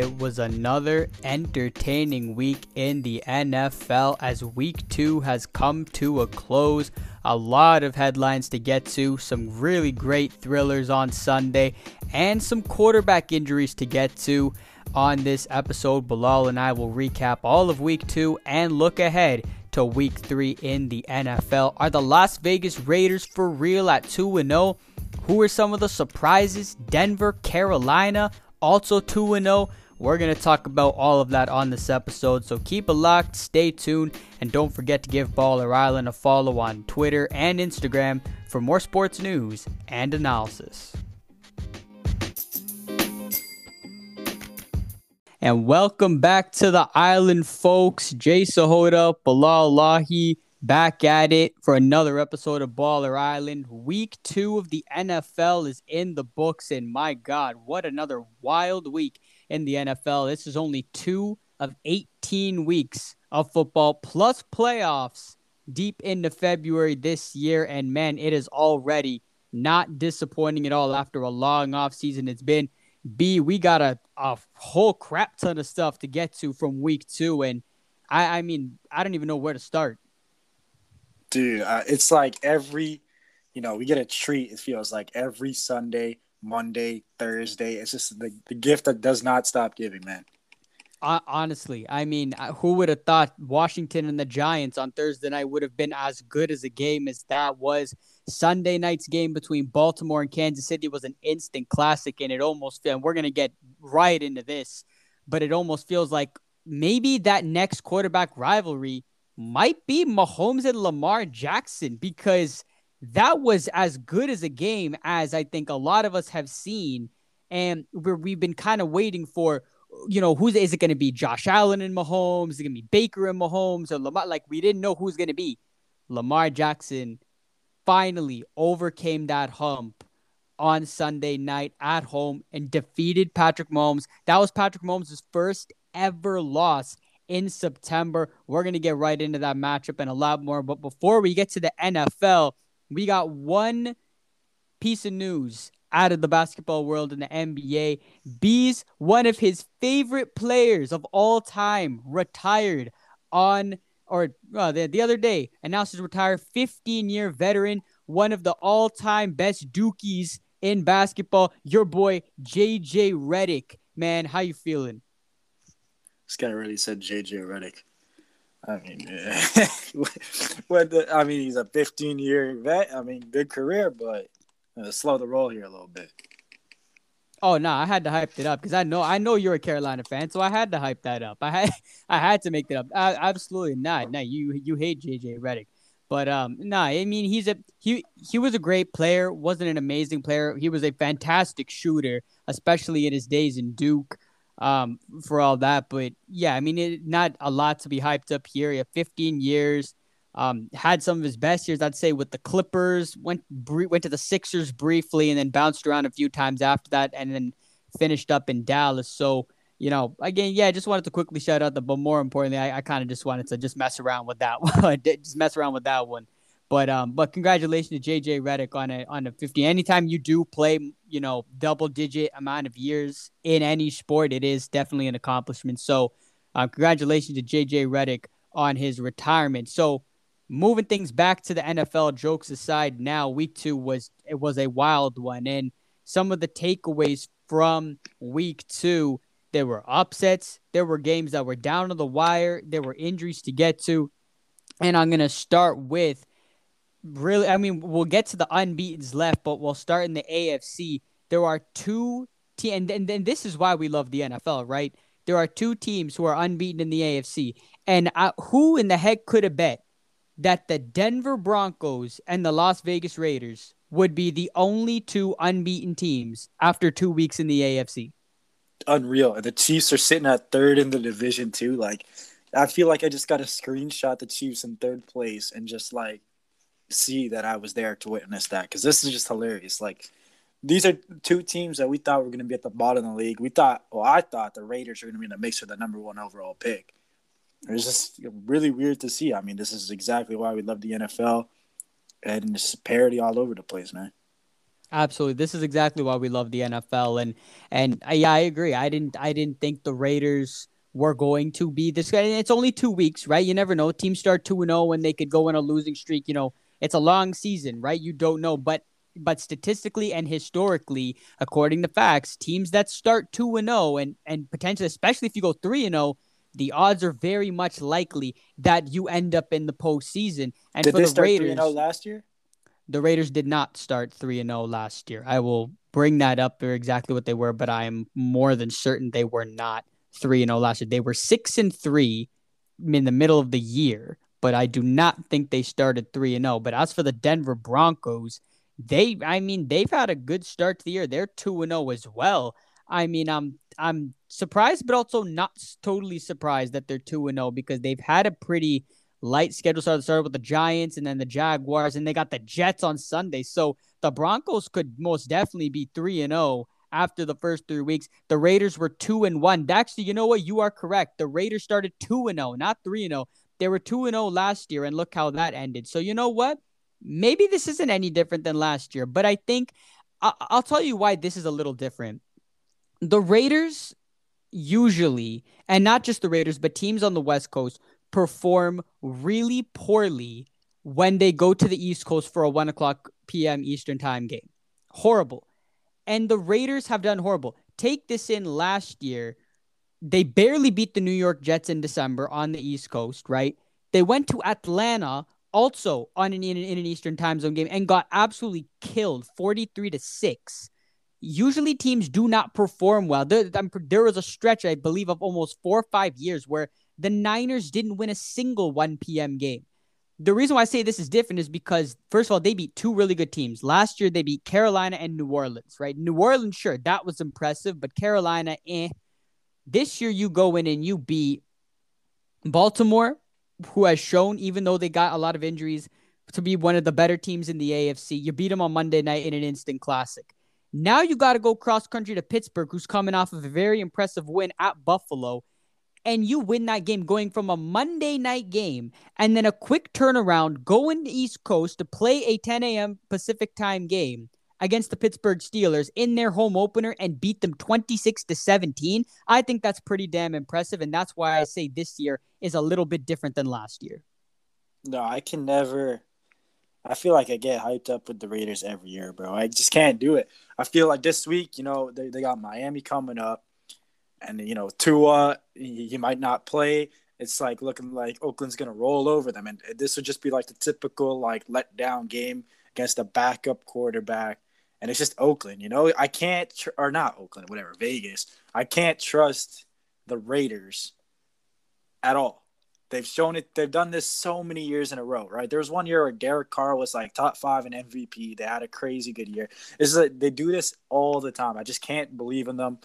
It was another entertaining week in the NFL as week two has come to a close. A lot of headlines to get to, some really great thrillers on Sunday, and some quarterback injuries to get to on this episode. Bilal and I will recap all of week two and look ahead to week three in the NFL. Are the Las Vegas Raiders for real at 2 0? Who are some of the surprises? Denver, Carolina, also 2 0. We're going to talk about all of that on this episode, so keep it locked, stay tuned, and don't forget to give Baller Island a follow on Twitter and Instagram for more sports news and analysis. And welcome back to the island, folks. Jay Sahota, Bilal Lahi, back at it for another episode of Baller Island. Week two of the NFL is in the books, and my God, what another wild week in the NFL. This is only two of 18 weeks of football plus playoffs deep into February this year, and man, it is already not disappointing at all after a long off season. It's been B, we got a, a whole crap ton of stuff to get to from week two. And I, I mean, I don't even know where to start. Dude, uh, it's like every, you know, we get a treat. It feels like every Sunday, Monday, Thursday. It's just the, the gift that does not stop giving, man. honestly, I mean, uh, who would have thought Washington and the Giants on Thursday night would have been as good as a game as that was? Sunday night's game between Baltimore and Kansas City was an instant classic, and it almost and we're gonna get right into this, but it almost feels like maybe that next quarterback rivalry might be Mahomes and Lamar Jackson because that was as good as a game as I think a lot of us have seen, and we we've been kind of waiting for. You know, who's is it going to be? Josh Allen and Mahomes? Is it going to be Baker and Mahomes or Lamar? Like we didn't know who's going to be. Lamar Jackson finally overcame that hump on Sunday night at home and defeated Patrick Mahomes. That was Patrick Mahomes' first ever loss in September. We're going to get right into that matchup and a lot more. But before we get to the NFL, we got one piece of news out of the basketball world in the NBA. Bees, one of his favorite players of all time, retired on or uh, the, the other day announced his retire 15 year veteran, one of the all time best Dukies in basketball, your boy JJ Redick. Man, how you feeling? This guy really said JJ Redick. I mean, what the, I mean, he's a 15 year vet. I mean, good career, but uh, slow the roll here a little bit. Oh no, I had to hype it up because I know I know you're a Carolina fan, so I had to hype that up. I had I had to make that up. I, absolutely not. No, you you hate JJ Redick, but um, nah, I mean he's a he he was a great player. wasn't an amazing player. He was a fantastic shooter, especially in his days in Duke. Um, for all that, but yeah, I mean, it, not a lot to be hyped up here. He had 15 years. Um, had some of his best years, I'd say, with the Clippers. Went went to the Sixers briefly, and then bounced around a few times after that, and then finished up in Dallas. So you know, again, yeah, I just wanted to quickly shout out the, but more importantly, I, I kind of just wanted to just mess around with that one, just mess around with that one. But um, but congratulations to JJ Redick on a on a 50. Anytime you do play, you know, double digit amount of years in any sport, it is definitely an accomplishment. So, um, congratulations to JJ Redick on his retirement. So moving things back to the NFL, jokes aside, now week two was it was a wild one, and some of the takeaways from week two, there were upsets, there were games that were down to the wire, there were injuries to get to, and I'm gonna start with really. I mean, we'll get to the unbeaten's left, but we'll start in the AFC. There are two teams, and, and, and this is why we love the NFL, right? There are two teams who are unbeaten in the AFC, and I, who in the heck could have bet that the Denver Broncos and the Las Vegas Raiders would be the only two unbeaten teams after two weeks in the AFC. Unreal. And the Chiefs are sitting at third in the division too. Like I feel like I just got to screenshot the Chiefs in third place and just like see that I was there to witness that because this is just hilarious. Like these are two teams that we thought were going to be at the bottom of the league. We thought, well, I thought the Raiders were going to be in the mix for the number one overall pick it's just really weird to see. I mean, this is exactly why we love the NFL, and it's parody all over the place, man. Absolutely. This is exactly why we love the NFL and and uh, yeah, I agree. I didn't I didn't think the Raiders were going to be this guy. It's only 2 weeks, right? You never know. Teams start 2 and 0 and they could go in a losing streak, you know. It's a long season, right? You don't know, but but statistically and historically, according to facts, teams that start 2 and 0 and and potentially especially if you go 3 and 0 the odds are very much likely that you end up in the postseason. And Did for they the start oh Raiders, 3 0 last year? the Raiders did not start 3 and 0 last year. I will bring that up for exactly what they were, but I am more than certain they were not 3 and 0 last year. They were 6 and 3 in the middle of the year, but I do not think they started 3 and 0. But as for the Denver Broncos, they I mean, they've had a good start to the year. They're 2 and 0 as well. I mean, I'm I'm surprised but also not totally surprised that they're 2 and 0 because they've had a pretty light schedule started started with the Giants and then the Jaguars and they got the Jets on Sunday. So the Broncos could most definitely be 3 and 0 after the first 3 weeks. The Raiders were 2 and 1. Actually, you know what? You are correct. The Raiders started 2 and 0, not 3 and 0. They were 2 and 0 last year and look how that ended. So you know what? Maybe this isn't any different than last year, but I think I- I'll tell you why this is a little different. The Raiders usually, and not just the Raiders, but teams on the West Coast perform really poorly when they go to the East Coast for a 1 o'clock p.m. Eastern time game. Horrible. And the Raiders have done horrible. Take this in last year. They barely beat the New York Jets in December on the East Coast, right? They went to Atlanta also on an in, in an Eastern time zone game and got absolutely killed 43 to 6. Usually teams do not perform well. There, there was a stretch, I believe, of almost four or five years where the Niners didn't win a single 1 p.m. game. The reason why I say this is different is because, first of all, they beat two really good teams. Last year, they beat Carolina and New Orleans, right? New Orleans, sure, that was impressive, but Carolina, eh. This year, you go in and you beat Baltimore, who has shown, even though they got a lot of injuries, to be one of the better teams in the AFC. You beat them on Monday night in an instant classic. Now you got to go cross country to Pittsburgh, who's coming off of a very impressive win at Buffalo and you win that game going from a Monday night game and then a quick turnaround going to East Coast to play a 10 a.m. Pacific time game against the Pittsburgh Steelers in their home opener and beat them 26 to 17. I think that's pretty damn impressive and that's why I say this year is a little bit different than last year. No, I can never I feel like I get hyped up with the Raiders every year, bro. I just can't do it. I feel like this week, you know, they, they got Miami coming up and you know Tua he, might not play. It's like looking like Oakland's gonna roll over them, and this would just be like the typical like let down game against a backup quarterback, and it's just Oakland. You know, I can't tr- or not Oakland, whatever Vegas. I can't trust the Raiders at all. They've shown it. They've done this so many years in a row, right? There was one year where Derek Carr was like top five in MVP. They had a crazy good year. Is like, they do this all the time. I just can't believe in them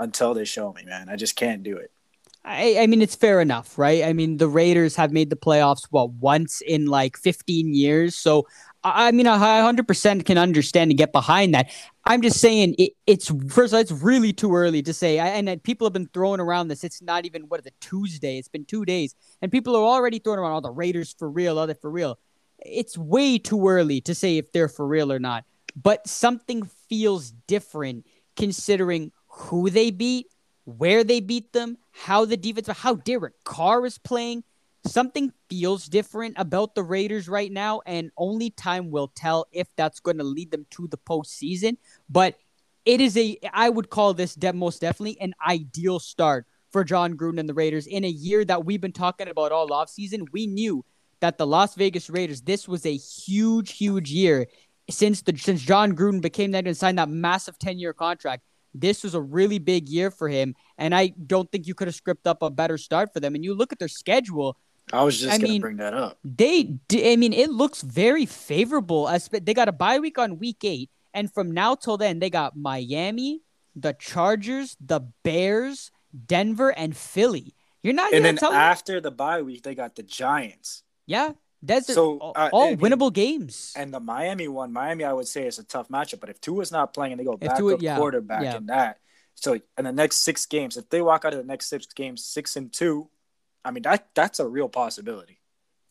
until they show me, man. I just can't do it. I, I mean, it's fair enough, right? I mean, the Raiders have made the playoffs, what, once in like 15 years. So, I mean, I 100% can understand and get behind that. I'm just saying it, it's, first of all, it's really too early to say. And uh, people have been throwing around this. It's not even, what is it, Tuesday? It's been two days. And people are already throwing around all the Raiders for real, oh, all that for real. It's way too early to say if they're for real or not. But something feels different considering who they beat, where they beat them, how the defense, how Derek Carr is playing. Something feels different about the Raiders right now, and only time will tell if that's going to lead them to the postseason. But it is a, I would call this de- most definitely an ideal start for Jon Gruden and the Raiders in a year that we've been talking about all offseason. We knew that the Las Vegas Raiders, this was a huge, huge year since the since Jon Gruden became that and signed that massive 10 year contract. This was a really big year for him, and I don't think you could have scripted up a better start for them. And you look at their schedule. I was just I gonna mean, bring that up. They, I mean, it looks very favorable. They got a bye week on week eight, and from now till then, they got Miami, the Chargers, the Bears, Denver, and Philly. You're not. Even. And then after me? the bye week, they got the Giants. Yeah, that's so uh, all winnable and, games. And the Miami one, Miami, I would say is a tough matchup. But if Tua is not playing and they go back Tua, yeah, quarterback yeah. in that, so in the next six games, if they walk out of the next six games six and two, I mean that that's a real possibility.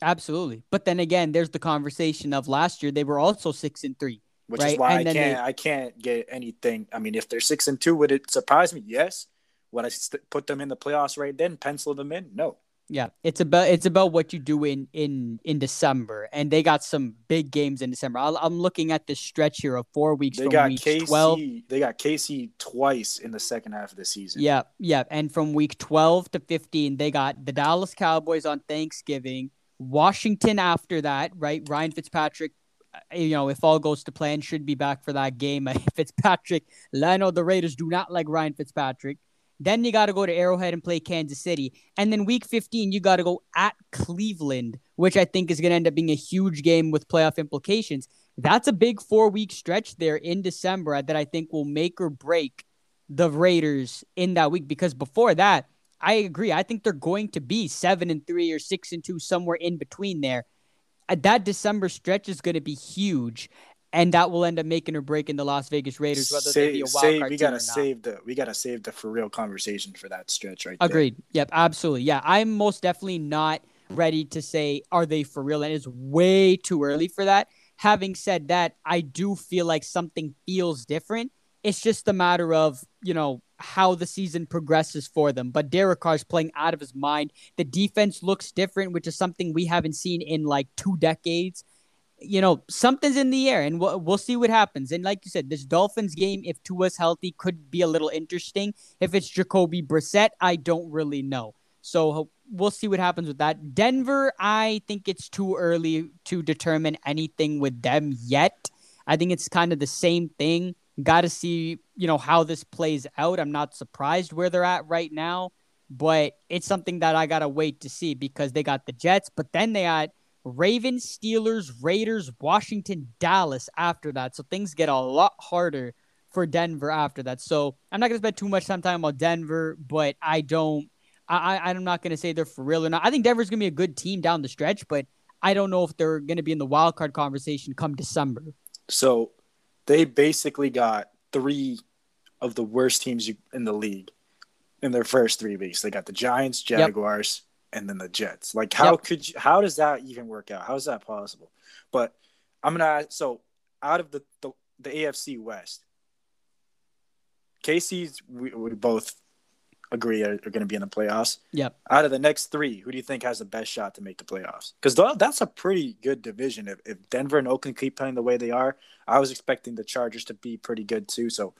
Absolutely. But then again, there's the conversation of last year they were also six and three. which right? is why And I can't they- I can't get anything. I mean, if they're six and two, would it surprise me? Yes. Would I st- put them in the playoffs right then? Pencil them in? No. Yeah, it's about it's about what you do in in in December, and they got some big games in December. I'll, I'm looking at this stretch here of four weeks They from got week KC. twelve. They got KC twice in the second half of the season. Yeah, yeah, and from week twelve to fifteen, they got the Dallas Cowboys on Thanksgiving, Washington after that. Right, Ryan Fitzpatrick. uh, You know, if all goes to plan, should be back for that game. Fitzpatrick, I know the Raiders do not like Ryan Fitzpatrick. Then you got to go to Arrowhead and play Kansas City. And then week 15, you got to go at Cleveland, which I think is going to end up being a huge game with playoff implications. That's a big four week stretch there in December that I think will make or break the Raiders in that week. Because before that, I agree. I think they're going to be seven and three or six and two, somewhere in between there. Uh, That December stretch is going to be huge. And that will end up making or breaking the Las Vegas Raiders, whether they be a wild save, card we team or gotta not. save the we gotta save the for real conversation for that stretch right there. Agreed. Yep, absolutely. Yeah, I'm most definitely not ready to say are they for real, and it's way too early for that. Having said that, I do feel like something feels different. It's just a matter of you know how the season progresses for them. But Derek Carr Carr's playing out of his mind. The defense looks different, which is something we haven't seen in like two decades. You know, something's in the air, and we'll, we'll see what happens. And like you said, this Dolphins game, if Tua's healthy, could be a little interesting. If it's Jacoby Brissett, I don't really know. So we'll see what happens with that. Denver, I think it's too early to determine anything with them yet. I think it's kind of the same thing. Got to see, you know, how this plays out. I'm not surprised where they're at right now, but it's something that I got to wait to see because they got the Jets, but then they got Ravens, Steelers, Raiders, Washington, Dallas after that. So things get a lot harder for Denver after that. So I'm not going to spend too much time talking about Denver, but I don't I, I I'm not gonna say they're for real or not. I think Denver's gonna be a good team down the stretch, but I don't know if they're gonna be in the wild card conversation come December. So they basically got three of the worst teams in the league in their first three weeks. They got the Giants. Jaguars, and then the Jets. Like, how Yep. could you? How does that even work out? How is that possible? But I'm gonna ask, so out of the the, the AFC West, Casey's we, we both agree are, are going to be in the playoffs. Yep. Out of the next three, who do you think has the best shot to make the playoffs? Because that's a pretty good division. If, if Denver and Oakland keep playing the way they are, I was expecting the Chargers to be pretty good too. So,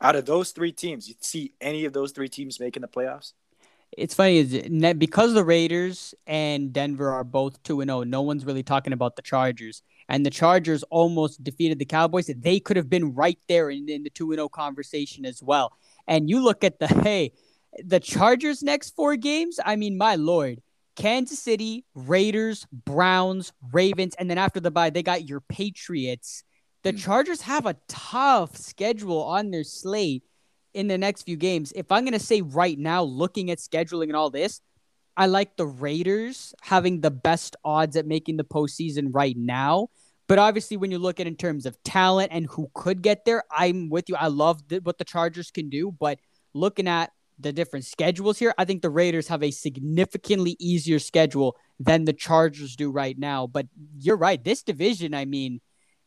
out of those three teams, you see any of those three teams making the playoffs? It's funny is it- ne- because the Raiders and Denver are both two and zero. No one's really talking about the Chargers, and the Chargers almost defeated the Cowboys. They could have been right there in, in the two and zero conversation as well. And you look at the hey, the Chargers next four games. I mean, my lord, Kansas City, Raiders, Browns, Ravens, and then after the bye, they got your Patriots. The Hmm. Chargers have a tough schedule on their slate in the next few games. If I'm going to say right now, looking at scheduling and all this, I like the Raiders having the best odds at making the postseason right now. But obviously, when you look at in terms of talent and who could get there, I'm with you. I love th- what the Chargers can do. But looking at the different schedules here, I think the Raiders have a significantly easier schedule than the Chargers do right now. But you're right. This division, I mean,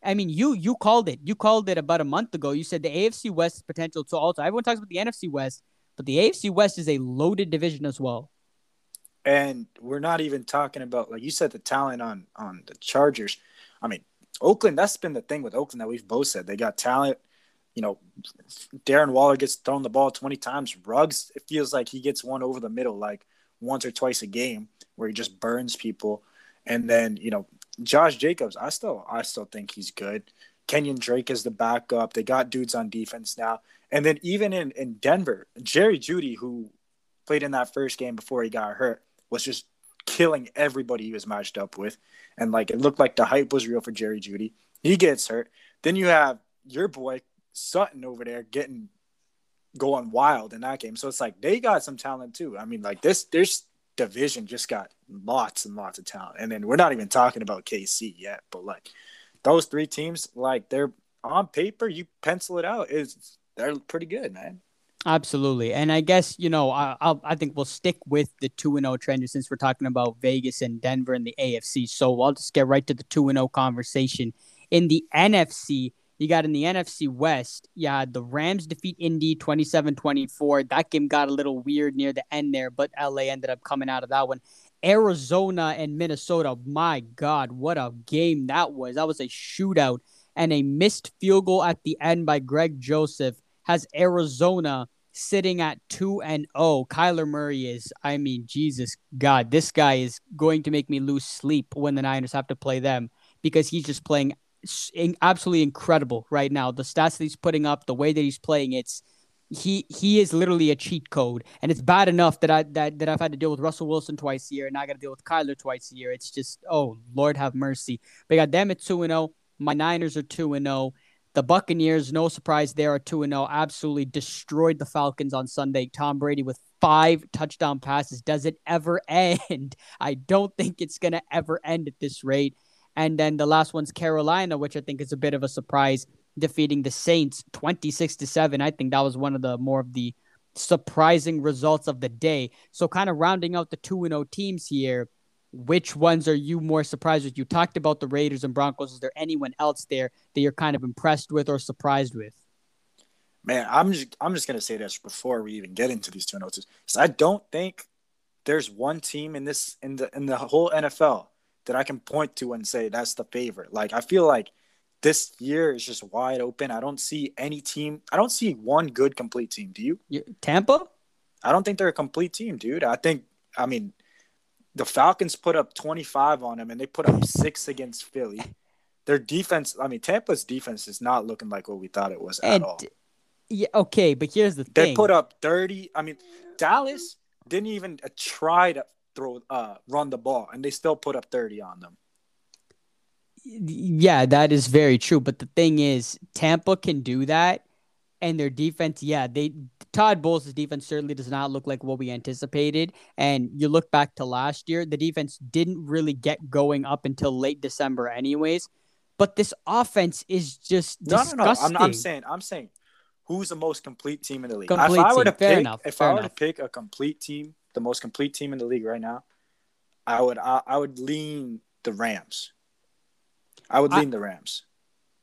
I mean, you you called it. You called it about a month ago. You said the AFC West potential to alter. Everyone talks about the NFC West, but the AFC West is a loaded division as well. And we're not even talking about like you said the talent on on the Chargers. I mean, Oakland. That's been the thing with Oakland that we've both said they got talent. You know, Darren Waller gets thrown the ball twenty times. Rugs. it feels like he gets one over the middle like once or twice a game where he just burns people. And then you know, Josh Jacobs. I still I still think he's good. Kenyan Drake is the backup. They got dudes on defense now. And then even in, in Denver, Jerry Jeudy, who played in that first game before he got hurt, was just killing everybody he was matched up with. And like it looked like the hype was real for Jerry Jeudy. He gets hurt. Then you have your boy Sutton over there getting going wild in that game. So it's like they got some talent too. I mean, like this this division just got lots and lots of talent. And then we're not even talking about KC yet, but like those three teams, like they're on paper, you pencil it out, is they're pretty good, man. Absolutely, and I guess you know I I'll, I think we'll stick with the two and oh zero trend since we're talking about Vegas and Denver and the AFC. So I'll just get right to the two and zero conversation in the NFC. You got in the NFC West, had the Rams defeat Indy 27 24. That game got a little weird near the end there, but LA ended up coming out of that one. Arizona and Minnesota, my God, what a game that was. That was a shootout and a missed field goal at the end by Greg Joseph has Arizona sitting at 2 and 0. Kyler Murray is, I mean, Jesus God, this guy is going to make me lose sleep when the Niners have to play them because he's just playing absolutely incredible right now. The stats that he's putting up, the way that he's playing, it's he he is literally a cheat code, and it's bad enough that I that, that I've had to deal with Russell Wilson twice a year, and I got to deal with Kyler twice a year. It's just oh Lord have mercy. But God damn it, two and zero. Oh. My Niners are two and zero. Oh. The Buccaneers, no surprise, they are two and zero. Absolutely destroyed the Falcons on Sunday. Tom Brady with five touchdown passes. Does it ever end? I don't think it's gonna ever end at this rate. And then the last one's Carolina, which I think is a bit of a surprise, defeating the Saints 26 to 7. I think that was one of the more of the surprising results of the day. So kind of rounding out the 2 0 teams here, which ones are you more surprised with? You talked about the Raiders and Broncos. Is there anyone else there that you're kind of impressed with or surprised with? Man, I'm just I'm just gonna say this before we even get into these two notes. Oh because I don't think there's one team in this in the in the whole NFL that I can point to and say that's the favorite. Like I feel like this year is just wide open. I don't see any team. I don't see one good complete team. Do you? Tampa? I don't think they're a complete team, dude. I think I mean the Falcons put up 25 on them and they put up 6 against Philly. Their defense, I mean Tampa's defense is not looking like what we thought it was and, at all. Yeah, okay, but here's the thing. They put up 30. I mean, Dallas didn't even try to throw uh run the ball and they still put up 30 on them. Yeah, that is very true, but the thing is Tampa can do that and their defense, yeah, they Todd Bowles' defense certainly does not look like what we anticipated. And you look back to last year, the defense didn't really get going up until late December, anyways. But this offense is just no, disgusting. no, no. I'm, I'm saying, I'm saying, who's the most complete team in the league? Complete if I were to pick, enough. if I were enough. to pick a complete team, the most complete team in the league right now, I would I, I would lean the Rams. I would lean I, the Rams.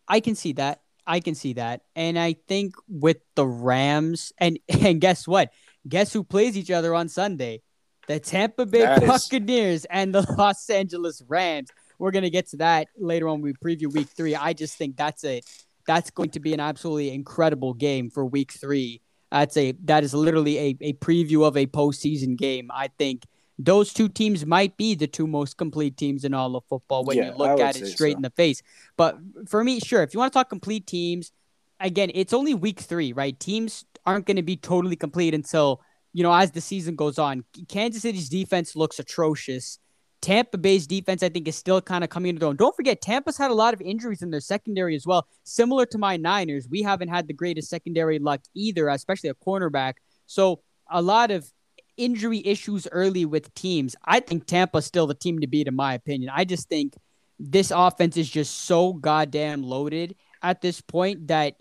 I can see that. I can see that. And I think with the Rams and and guess what? Guess who plays each other on Sunday? The Tampa Bay that Buccaneers is... and the Los Angeles Rams. We're gonna get to that later on. We preview Week Three. I just think that's it. That's going to be an absolutely incredible game for Week Three. That's a that is literally a, a preview of a postseason game. I think those two teams might be the two most complete teams in all of football when yeah, you look at it straight so. in the face. But for me, sure, if you want to talk complete teams, again, it's only week three, right? Teams aren't going to be totally complete until you know as the season goes on. Kansas City's defense looks atrocious. Tampa Bay's defense, I think, is still kind of coming into their own. Don't forget, Tampa's had a lot of injuries in their secondary as well. Similar to my Niners, we haven't had the greatest secondary luck either, especially a cornerback. So a lot of injury issues early with teams. I think Tampa's still the team to beat, in my opinion. I just think this offense is just so goddamn loaded at this point that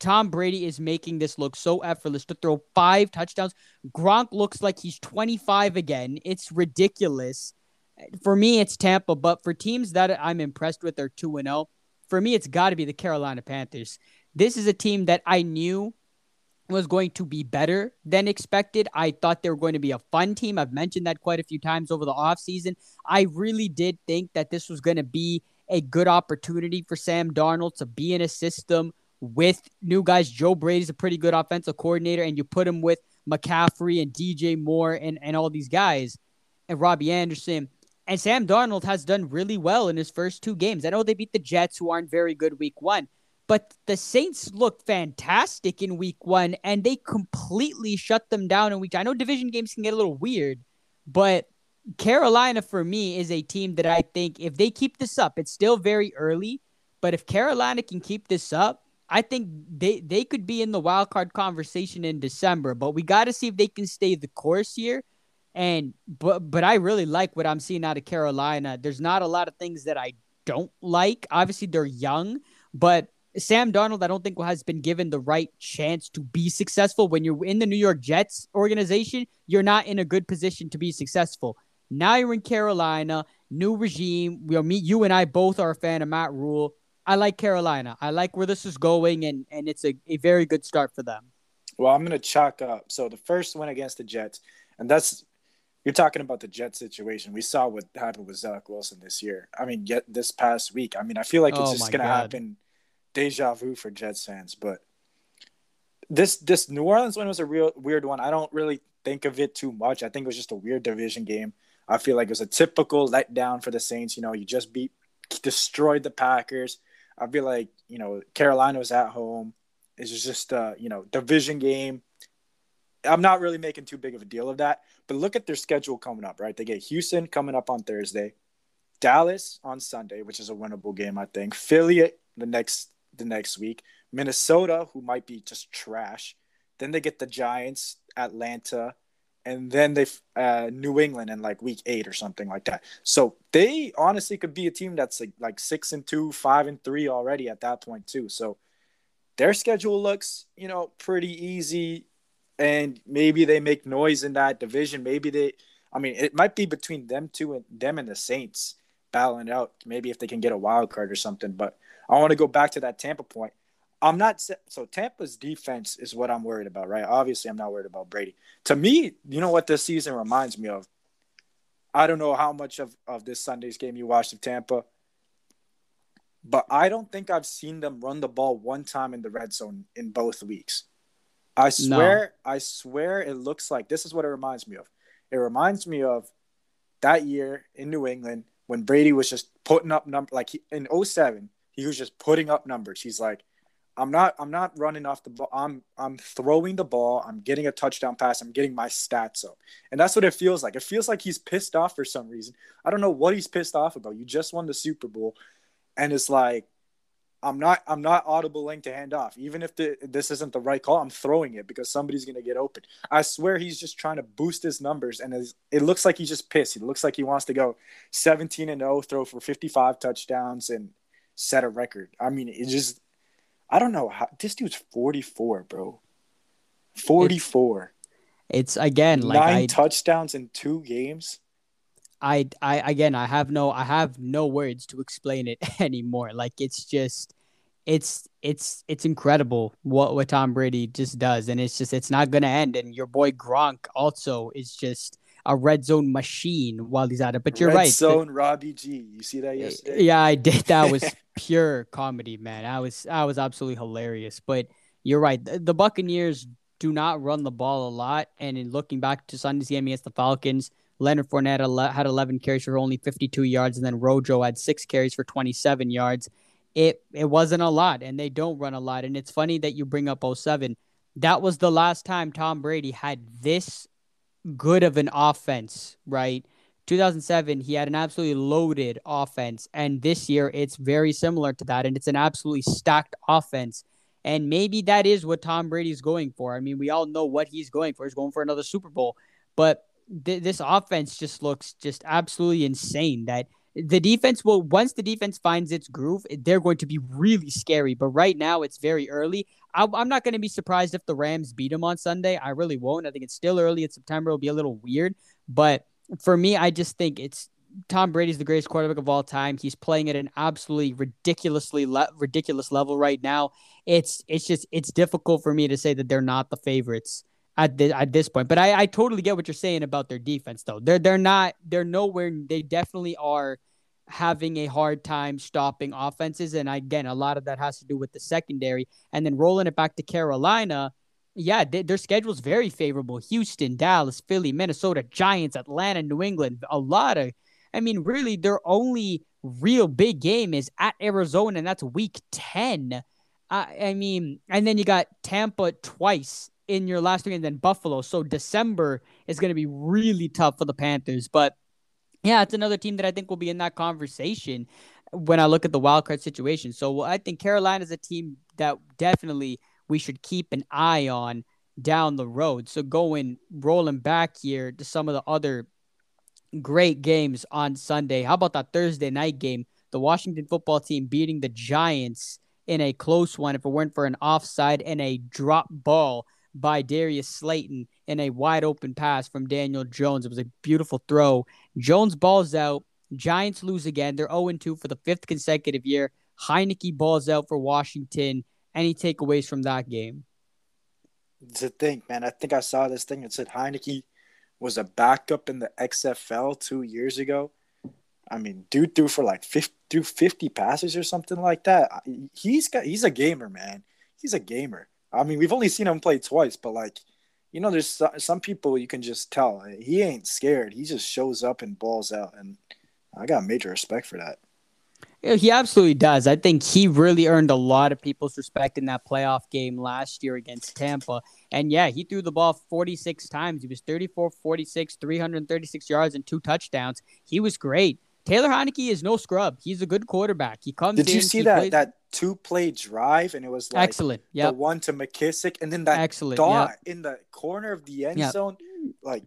Tom Brady is making this look so effortless to throw five touchdowns. Gronk looks like he's 25 again. It's ridiculous for me, it's Tampa, but for teams that I'm impressed with are 2 and 0. For me, it's got to be the Carolina Panthers. This is a team that I knew was going to be better than expected. I thought they were going to be a fun team. I've mentioned that quite a few times over the offseason. I really did think that this was going to be a good opportunity for Sam Darnold to be in a system with new guys. Joe Brady's a pretty good offensive coordinator, and you put him with McCaffrey and DJ Moore and, and all these guys and Robbie Anderson. And Sam Darnold has done really well in his first two games. I know they beat the Jets, who aren't very good week one, but the Saints looked fantastic in week one, and they completely shut them down in week two. I know division games can get a little weird, but Carolina, for me, is a team that I think if they keep this up, it's still very early, but if Carolina can keep this up, I think they, they could be in the wild card conversation in December. But we got to see if they can stay the course here and but but I really like what I'm seeing out of Carolina. There's not a lot of things that I don't like. Obviously, they're young, but Sam Darnold, I don't think has been given the right chance to be successful. When you're in the New York Jets organization, you're not in a good position to be successful. Now you're in Carolina, new regime. We'll meet you and I both are a fan of Matt Rhule. I like Carolina. I like where this is going, and and it's a, a very good start for them. Well, I'm gonna chalk up. So the first win against the Jets, and that's you're talking about the Jet situation. We saw what happened with Zach Wilson this year. I mean, yet this past week. I mean, I feel like it's Oh just gonna God. happen, deja vu for Jets fans. But this this New Orleans one was a real weird one. I don't really think of it too much. I think it was just a weird division game. I feel like it was a typical letdown for the Saints. You know, you just beat destroyed the Packers. I feel like you know Carolina was at home. It's just a you know division game. I'm not really making too big of a deal of that. But look at their schedule coming up, right? They get Houston coming up on Thursday, Dallas on Sunday, which is a winnable game, I think. Philly the next the next week, Minnesota, who might be just trash. Then they get the Giants, Atlanta, and then they uh, New England in like week eight or something like that. So they honestly could be a team that's like like six and two, five and three already at that point too. So their schedule looks, you know, pretty easy and maybe they make noise in that division. Maybe they, I mean, it might be between them two and them and the Saints battling out. Maybe if they can get a wild card or something. But I want to go back to that Tampa point. I'm not so Tampa's defense is what I'm worried about, right? Obviously, I'm not worried about Brady. To me, you know what this season reminds me of. I don't know how much of, of this Sunday's game you watched of Tampa, but I don't think I've seen them run the ball one time in the red zone in both weeks. I swear, I swear it looks like this is what it reminds me of. It reminds me of that year in New England when Brady was just putting up number like he, in 07, he was just putting up numbers. He's like, I'm not I'm not running off the ball. I'm I'm throwing the ball. I'm getting a touchdown pass. I'm getting my stats up. And that's what it feels like. It feels like he's pissed off for some reason. I don't know what he's pissed off about. You just won the Super Bowl and it's like I'm not I'm not audible audibling to hand off. Even if the, this isn't the right call, I'm throwing it because somebody's gonna get open. I swear he's just trying to boost his numbers, and it looks like he's just pissed. It looks like he wants to go 17 and 0, throw for 55 touchdowns, and set a record. I mean, it just I don't know how this dude's 44, bro. 44. It's again like Nine I, touchdowns in two games. I, I again, I have no, I have no words to explain it anymore. Like it's just, it's, it's, it's incredible what what Tom Brady just does, and it's just, it's not gonna end. And your boy Gronk also is just a red zone machine while he's at it. But you're Red right. the- Zone Robbie G. You see that yesterday? Yeah, I did. That was pure comedy, man. I was I was absolutely hilarious. But you're right. The, the Buccaneers do not run the ball a lot. And in looking back to Sunday's game against the Falcons, Leonard Fournette had 11 carries for only 52 yards, and then Rojo had six carries for 27 yards. It it wasn't a lot, and they don't run a lot. And it's funny that you bring up 07. That was the last time Tom Brady had this good of an offense, right? 2007, he had an absolutely loaded offense. And this year, it's very similar to that. And it's an absolutely stacked offense. And maybe that is what Tom Brady's going for. I mean, we all know what he's going for. He's going for another Super Bowl. But th- this offense just looks just absolutely insane. That the defense will, once the defense finds its groove, they're going to be really scary. But right now, it's very early. I, I'm not going to be surprised if the Rams beat them on Sunday. I really won't. I think it's still early in September. It'll be a little weird. But for me, I just think it's Tom Brady's the greatest quarterback of all time. He's playing at an absolutely ridiculously le- ridiculous level right now. It's it's just it's difficult for me to say that they're not the favorites at the, at this point. But I, I totally get what you're saying about their defense though. They're they're not they're nowhere they definitely are having a hard time stopping offenses and again a lot of that has to do with the secondary and then rolling it back to Carolina yeah, they, their schedule's very favorable. Houston, Dallas, Philly, Minnesota, Giants, Atlanta, New England. A lot of, I mean, really, their only real big game is at Arizona, and that's week 10. I, I mean, and then you got Tampa twice in your last week, and then Buffalo. So December is going to be really tough for the Panthers. But yeah, it's another team that I think will be in that conversation when I look at the wild card situation. So I think Carolina is a team that definitely we should keep an eye on down the road. So going rolling back here to some of the other great games on Sunday. How about that Thursday night game? The Washington football team beating the Giants in a close one if it weren't for an offside and a drop ball by Darius Slayton in a wide open pass from Daniel Jones. It was a beautiful throw. Jones balls out. Giants lose again. They're 0 2 for the fifth consecutive year. Heinicke balls out for Washington. Any takeaways from that game? To think, man, I think I saw this thing that said Heinicke was a backup in the XFL two years ago. I mean, dude threw for like 50, threw 50 passes or something like that. He's got he's a gamer, man. He's a gamer. I mean, we've only seen him play twice, but like, you know, there's some people you can just tell eh, he ain't scared. He just shows up and balls out, and I got major respect for that. Yeah, he absolutely does. I think he really earned a lot of people's respect in that playoff game last year against Tampa. And yeah, he threw the ball 46 times. He was 34 46, 336 yards, and two touchdowns. He was great. Taylor Heinicke is no scrub. He's a good quarterback. He comes. Did in, you see that plays... that two play drive and it was like excellent? Yeah, the one to McKissic and then that excellent dot yep. in the corner of the end yep. zone, like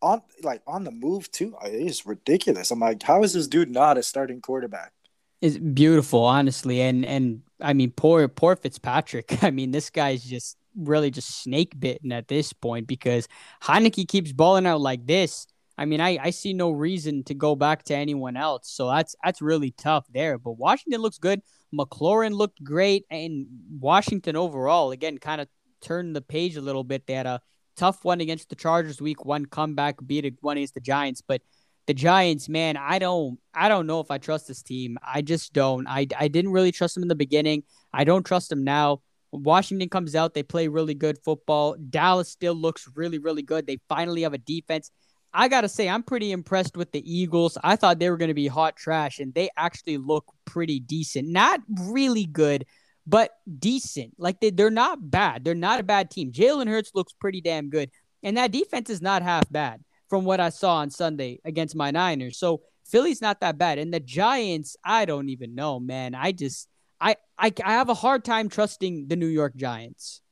on like on the move too. It is ridiculous. I'm like, how is this dude not a starting quarterback? It's beautiful, honestly, and and I mean, poor poor Fitzpatrick. I mean, this guy's just really just snake bitten at this point because Heinicke keeps balling out like this I mean, I, I see no reason to go back to anyone else. So that's that's really tough there. But Washington looks good. McLaurin looked great, and Washington overall again kind of turned the page a little bit. They had a tough one against the Chargers week one comeback, beat one against the Giants, but the Giants, man, I don't I don't know if I trust this team. I just don't. I I didn't really trust them in the beginning. I don't trust them now. Washington comes out, they play really good football. Dallas still looks really, really good. They finally have a defense I got to say, I'm pretty impressed with the Eagles. I thought they were to be hot trash, and they actually look pretty decent. Not really good, but decent. Like they, they're not bad. They're not a bad team. Jalen Hurts looks pretty damn good. And that defense is not half bad from what I saw on Sunday against my Niners. So Philly's not that bad. And the Giants, I don't even know, man. I just, I, I, I have a hard time trusting the New York Giants.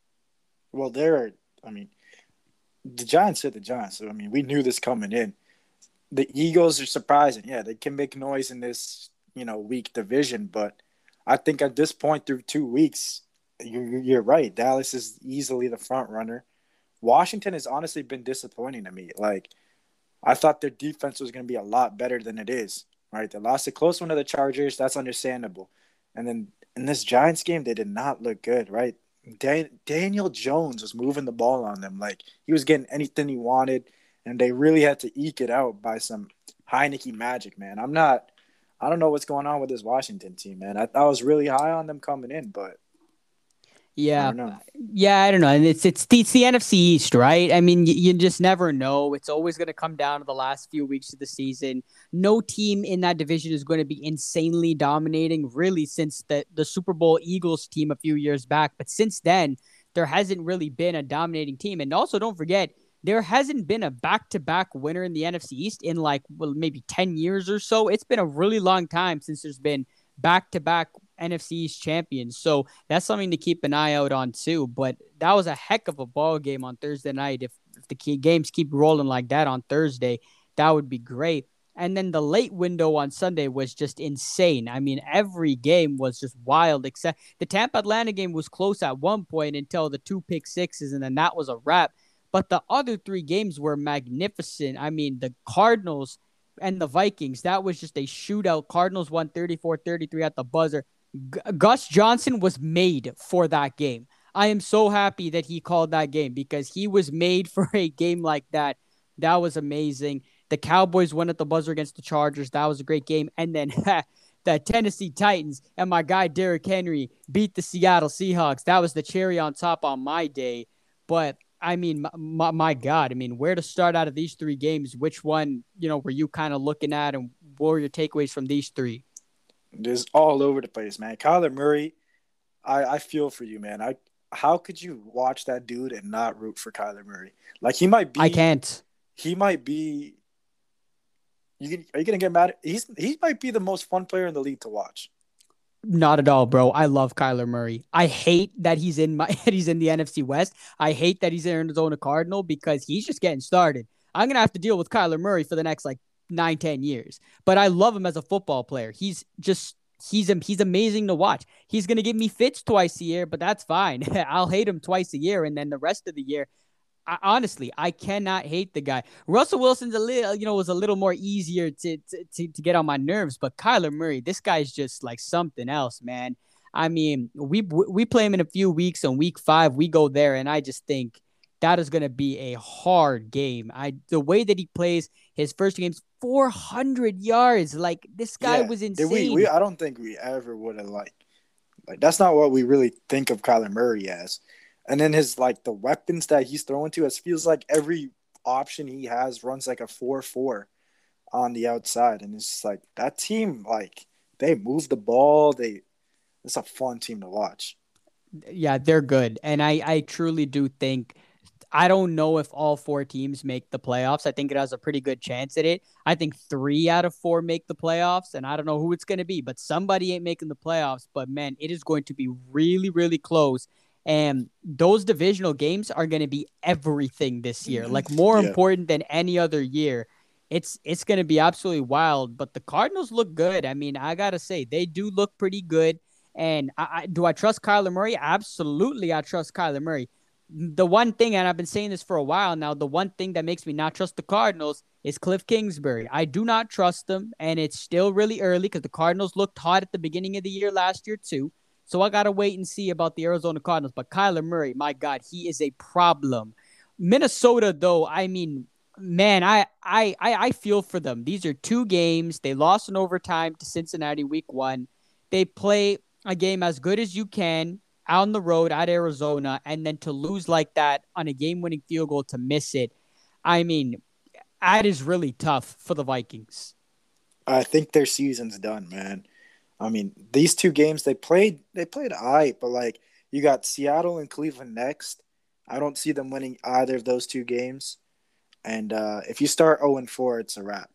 Well, they're, I mean, the Giants hit the Giants. So I mean, we knew this coming in. The Eagles are surprising. Yeah, they can make noise in this you know weak division, but I think at this point through two weeks, you're, you're right. Dallas is easily the front runner. Washington has honestly been disappointing to me. Like I thought their defense was going to be a lot better than it is. Right, they lost a close one to the Chargers. That's understandable. And then in this Giants game, they did not look good. Right, Dan- Daniel Jones was moving the ball on them. Like he was getting anything he wanted, and they really had to eke it out by some Heinicke magic, man. I'm not. I don't know what's going on with this Washington team, man. I, I was really high on them coming in, but yeah, I yeah, I don't know. And it's it's the, it's the NFC East, right? I mean, you, you just never know. It's always going to come down to the last few weeks of the season. No team in that division is going to be insanely dominating, really, since the the Super Bowl Eagles team a few years back. But since then, there hasn't really been a dominating team. And also, don't forget, there hasn't been a back to back winner in the NFC East in like well maybe ten years or so. It's been a really long time since there's been back to back NFC East champions. So that's something to keep an eye out on too. But that was a heck of a ball game on Thursday night. If, if the games keep rolling like that on Thursday, that would be great. And then the late window on Sunday was just insane. I mean, every game was just wild, except the Tampa Atlanta game was close at one point until the two pick sixes, and then that was a wrap. But the other three games were magnificent. I mean, the Cardinals and the Vikings, that was just a shootout. Cardinals won 34 33 at the buzzer. Gus Johnson was made for that game. I am so happy that he called that game because he was made for a game like that. That was amazing. The Cowboys won at the buzzer against the Chargers. That was a great game. And then the Tennessee Titans and my guy Derrick Henry beat the Seattle Seahawks. That was the cherry on top on my day. But I mean, my, my God, I mean, where to start out of these three games? Which one, you know, were you kind of looking at, and what were your takeaways from these three? Just all over the place, man. Kyler Murray, I, I feel for you, man. I how could you watch that dude and not root for Kyler Murray? Like he might be. I can't. He might be. You are you gonna get mad? He's he might be the most fun player in the league to watch. Not at all, bro. I love Kyler Murray. I hate that he's in my he's in the NFC West. I hate that he's in Arizona Cardinal because he's just getting started. I'm gonna have to deal with Kyler Murray for the next like nine, ten years. But I love him as a football player. He's just he's he's amazing to watch. He's gonna give me fits twice a year, but that's fine. I'll hate him twice a year, and then the rest of the year, I, honestly, I cannot hate the guy. Russell Wilson's a little, you know, was a little more easier to, to to to get on my nerves, but Kyler Murray, this guy's just like something else, man. I mean, we we play him in a few weeks. On week five, we go there, and I just think that is going to be a hard game. I the way that he plays his first game's 400 yards. Like this guy yeah, was insane. We, we, I don't think we ever would have like like that's not what we really think of Kyler Murray as. And then his like the weapons that he's throwing to us feels like every option he has runs like a four four on the outside, and it's like that team like they move the ball. They it's a fun team to watch. Yeah, they're good, and I I truly do think. I don't know if all four teams make the playoffs. I think it has a pretty good chance at it. I think three out of four make the playoffs, and I don't know who it's going to be, but somebody ain't making the playoffs. But man, it is going to be really, really close. And those divisional games are going to be everything this year, like mm-hmm. more yeah. important than any other year. It's it's going to be absolutely wild. But the Cardinals look good. I mean, I gotta say they do look pretty good. And I, I, do I trust Kyler Murray? Absolutely, I trust Kyler Murray. The one thing, and I've been saying this for a while now, the one thing that makes me not trust the Cardinals is Cliff Kingsbury. I do not trust them, and it's still really early because the Cardinals looked hot at the beginning of the year last year too. So I got to wait and see about the Arizona Cardinals. But Kyler Murray, my God, he is a problem. Minnesota, though, I mean, man, I, I, I, I feel for them. These are two games. They lost in overtime to Cincinnati week one. They play a game as good as you can on the road at Arizona, and then to lose like that on a game winning field goal to miss it. I mean, that is really tough for the Vikings. I think their season's done, man. I mean, these two games they played they played alright, but like you got Seattle and Cleveland next. I don't see them winning either of those two games. And uh, if you start 0 and 4, it's a wrap.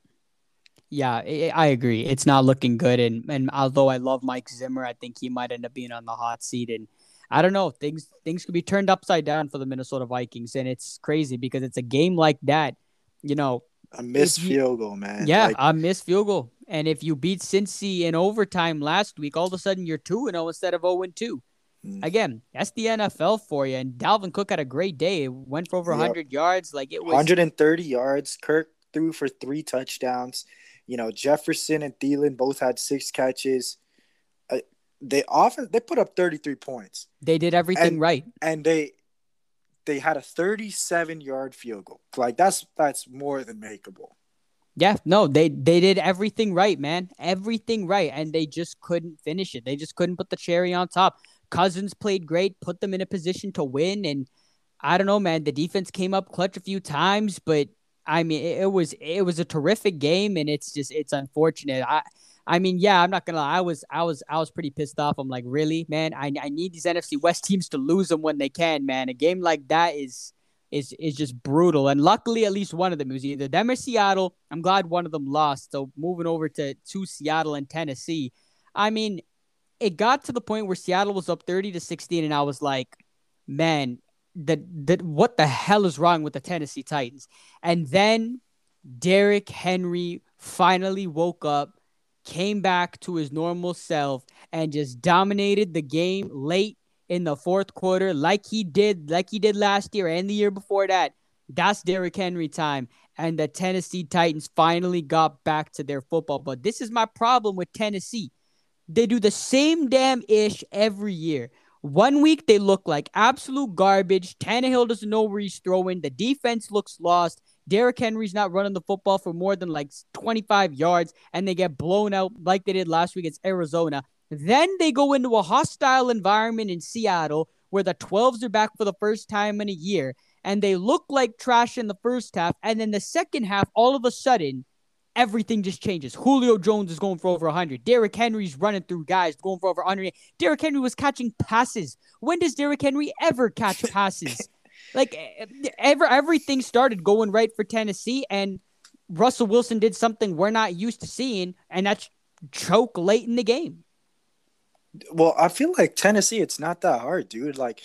Yeah, I agree. It's not looking good, and and although I love Mike Zimmer, I think he might end up being on the hot seat. And I don't know, things things could be turned upside down for the Minnesota Vikings, and it's crazy because it's a game like that. You know, a missed you, field goal, man. Yeah, like, a missed field goal. And if you beat Cincy in overtime last week, all of a sudden you're 2 and 0 instead of 0 and 2. Mm. Again, that's the NFL for you. And Dalvin Cook had a great day. It went for over yep. 100 yards. Like it was 130 yards. Kirk threw for three touchdowns. You know, Jefferson and Thielen both had six catches. They often they put up 33 points. They did everything and, right. And they they had a 37 yard field goal. Like that's that's more than makeable. Yeah, no, they they did everything right, man. Everything right, and they just couldn't finish it. They just couldn't put the cherry on top. Cousins played great, put them in a position to win, and I don't know, man. The defense came up clutch a few times, but I mean, it, it was it was a terrific game, and it's just it's unfortunate. I I mean, yeah, I'm not gonna lie. I was I was I was pretty pissed off. I'm like, really, man. I I need these NFC West teams to lose them when they can, man. A game like that is is is just brutal. And luckily, at least one of them was either them or Seattle. I'm glad one of them lost. So moving over to to Seattle and Tennessee, I mean, it got to the point where Seattle was up 30 to 16, and I was like, man, that that what the hell is wrong with the Tennessee Titans? And then Derrick Henry finally woke up. Came back to his normal self and just dominated the game late in the fourth quarter, like he did, like he did last year and the year before that. That's Derrick Henry time. And the Tennessee Titans finally got back to their football. But this is my problem with Tennessee. They do the same damn ish every year. One week they look like absolute garbage. Tannehill doesn't know where he's throwing. The defense looks lost. Derrick Henry's not running the football for more than like 25 yards, and they get blown out like they did last week against Arizona. Then they go into a hostile environment in Seattle where the 12s are back for the first time in a year and they look like trash in the first half. And then the second half, all of a sudden, everything just changes. Julio Jones is going for over 100. Derrick Henry's running through guys going for over 100. Derrick Henry was catching passes. When does Derrick Henry ever catch passes? Like ever everything started going right for Tennessee and Russell Wilson did something we're not used to seeing and that's choke late in the game. Well, I feel like Tennessee, it's not that hard, dude. Like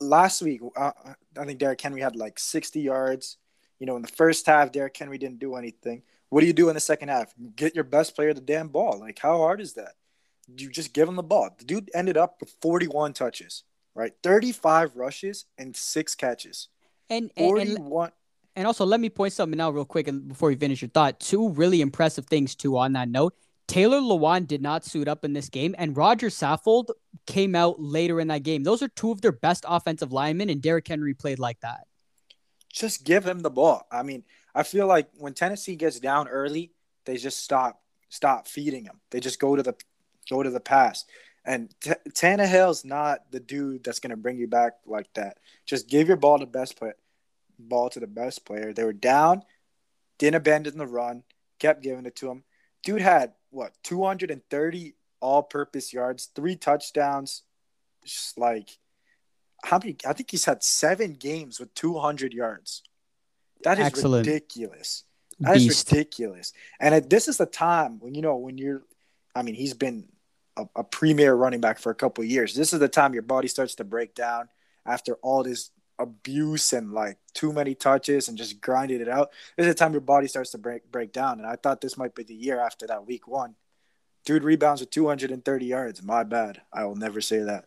last week, uh, I think Derrick Henry had like 60 yards. You know, in the first half, Derrick Henry didn't do anything. What do you do in the second half? Get your best player the damn ball. Like, how hard is that? You just give him the ball. The dude ended up with 41 touches, right? 35 rushes and six catches. And and, and 41. and also let me point something out real quick and before you finish your thought. Two really impressive things too on that note. Taylor Lewan did not suit up in this game, and Roger Saffold came out later in that game. Those are two of their best offensive linemen, and Derrick Henry played like that. Just give him the ball. I mean, I feel like when Tennessee gets down early, they just stop stop feeding him. They just go to the go to the pass. And T- Tannehill's not the dude that's going to bring you back like that. Just give your ball to best play, ball to the best player. They were down, didn't abandon the run, kept giving it to him. Dude had what 230 all-purpose yards, three touchdowns. Just like how many? I think he's had seven games with 200 yards. That is Excellent. ridiculous. That is Beast. ridiculous. And this is the time when you know when you're. I mean, he's been a, a premier running back for a couple years. This is the time your body starts to break down after all this abuse and like too many touches and just grinding it out. This is the time your body starts to break break down. And I thought this might be the year after that week one. Dude rebounds with 230 yards. My bad. I will never say that.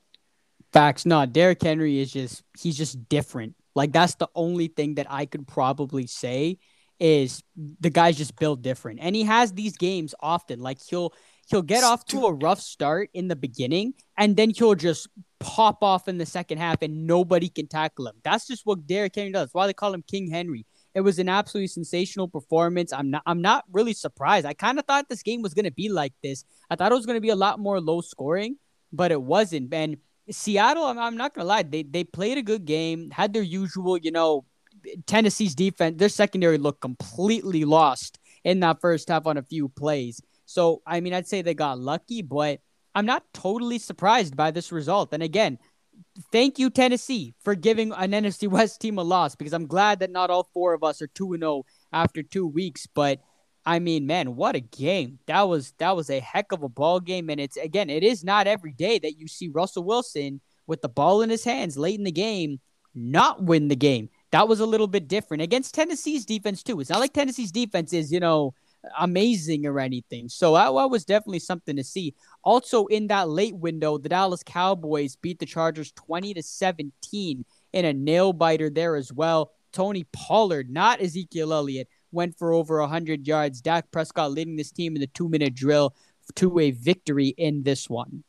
Facts. No, Derrick Henry is just he's just different. Like that's the only thing that I could probably say is the guy's just built different. And he has these games often. Like he'll he'll get off to a rough start in the beginning and then he'll just pop off in the second half and nobody can tackle him. That's just what Derrick Henry does. That's why they call him King Henry. It was an absolutely sensational performance. I'm not I'm not really surprised. I kind of thought this game was going to be like this. I thought it was going to be a lot more low scoring, but it wasn't. And Seattle, I'm, I'm not going to lie, they they played a good game, had their usual, you know, Tennessee's defense, their secondary looked completely lost in that first half on a few plays. So, I mean, I'd say they got lucky, but I'm not totally surprised by this result. And again, thank you, Tennessee, for giving an NFC West team a loss because I'm glad that not all four of us are 2 0 after two weeks. But I mean, man, what a game. That was that was a heck of a ball game. And it's again, it is not every day that you see Russell Wilson with the ball in his hands late in the game not win the game. That was a little bit different against Tennessee's defense too. It's not like Tennessee's defense is, you know, amazing or anything. So that, that was definitely something to see. Also in that late window, the Dallas Cowboys beat the Chargers 20 to 17 in a nail biter there as well. Tony Pollard, not Ezekiel Elliott, went for over 100 yards. Dak Prescott leading this team in the two minute drill to a victory in this one.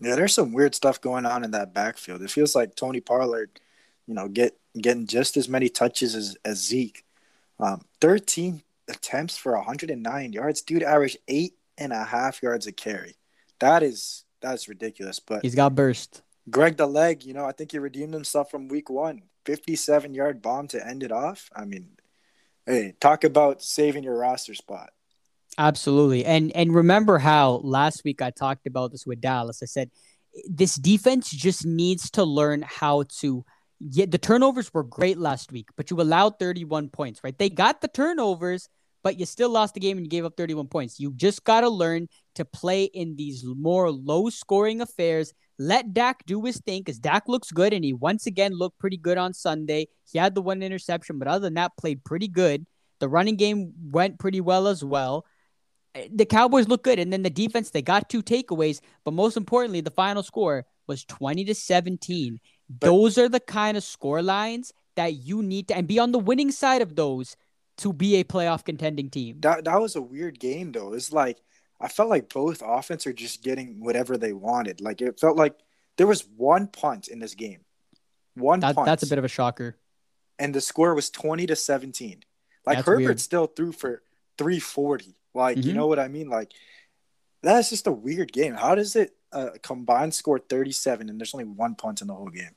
Yeah, there's some weird stuff going on in that backfield. It feels like Tony Pollard, you know, get getting just as many touches as, as Zeke. Um, 13 attempts for 109 yards. Dude averaged eight and a half yards a carry. That is that's ridiculous. But He's got burst. Greg the leg, you know, I think he redeemed himself from week one. 57 yard bomb to end it off. I mean, hey, talk about saving your roster spot. Absolutely. And and remember how last week I talked about this with Dallas. I said this defense just needs to learn how to get the turnovers were great last week, but you allowed 31 points, right? They got the turnovers, but you still lost the game and you gave up 31 points. You just got to learn to play in these more low scoring affairs. Let Dak do his thing because Dak looks good and he once again looked pretty good on Sunday. He had the one interception, but other than that, played pretty good. The running game went pretty well as well. Eh, the Cowboys look good, and then the defense they got two takeaways, but most importantly, the final score was 20 to 17. But- those are the kind of score lines that you need to and be on the winning side of those to be a playoff contending team. That that was a weird game though. It's like I felt like both offense are just getting whatever they wanted. Like it felt like there was one punt in this game. One That, punt. that's a bit of a shocker. and the score was 20 to 17. Like That's Herbert weird. still threw for 340. Like, you Mhm. know what I mean? Like that's just a weird game. How does it uh, combined score 37 and there's only one punt in the whole game?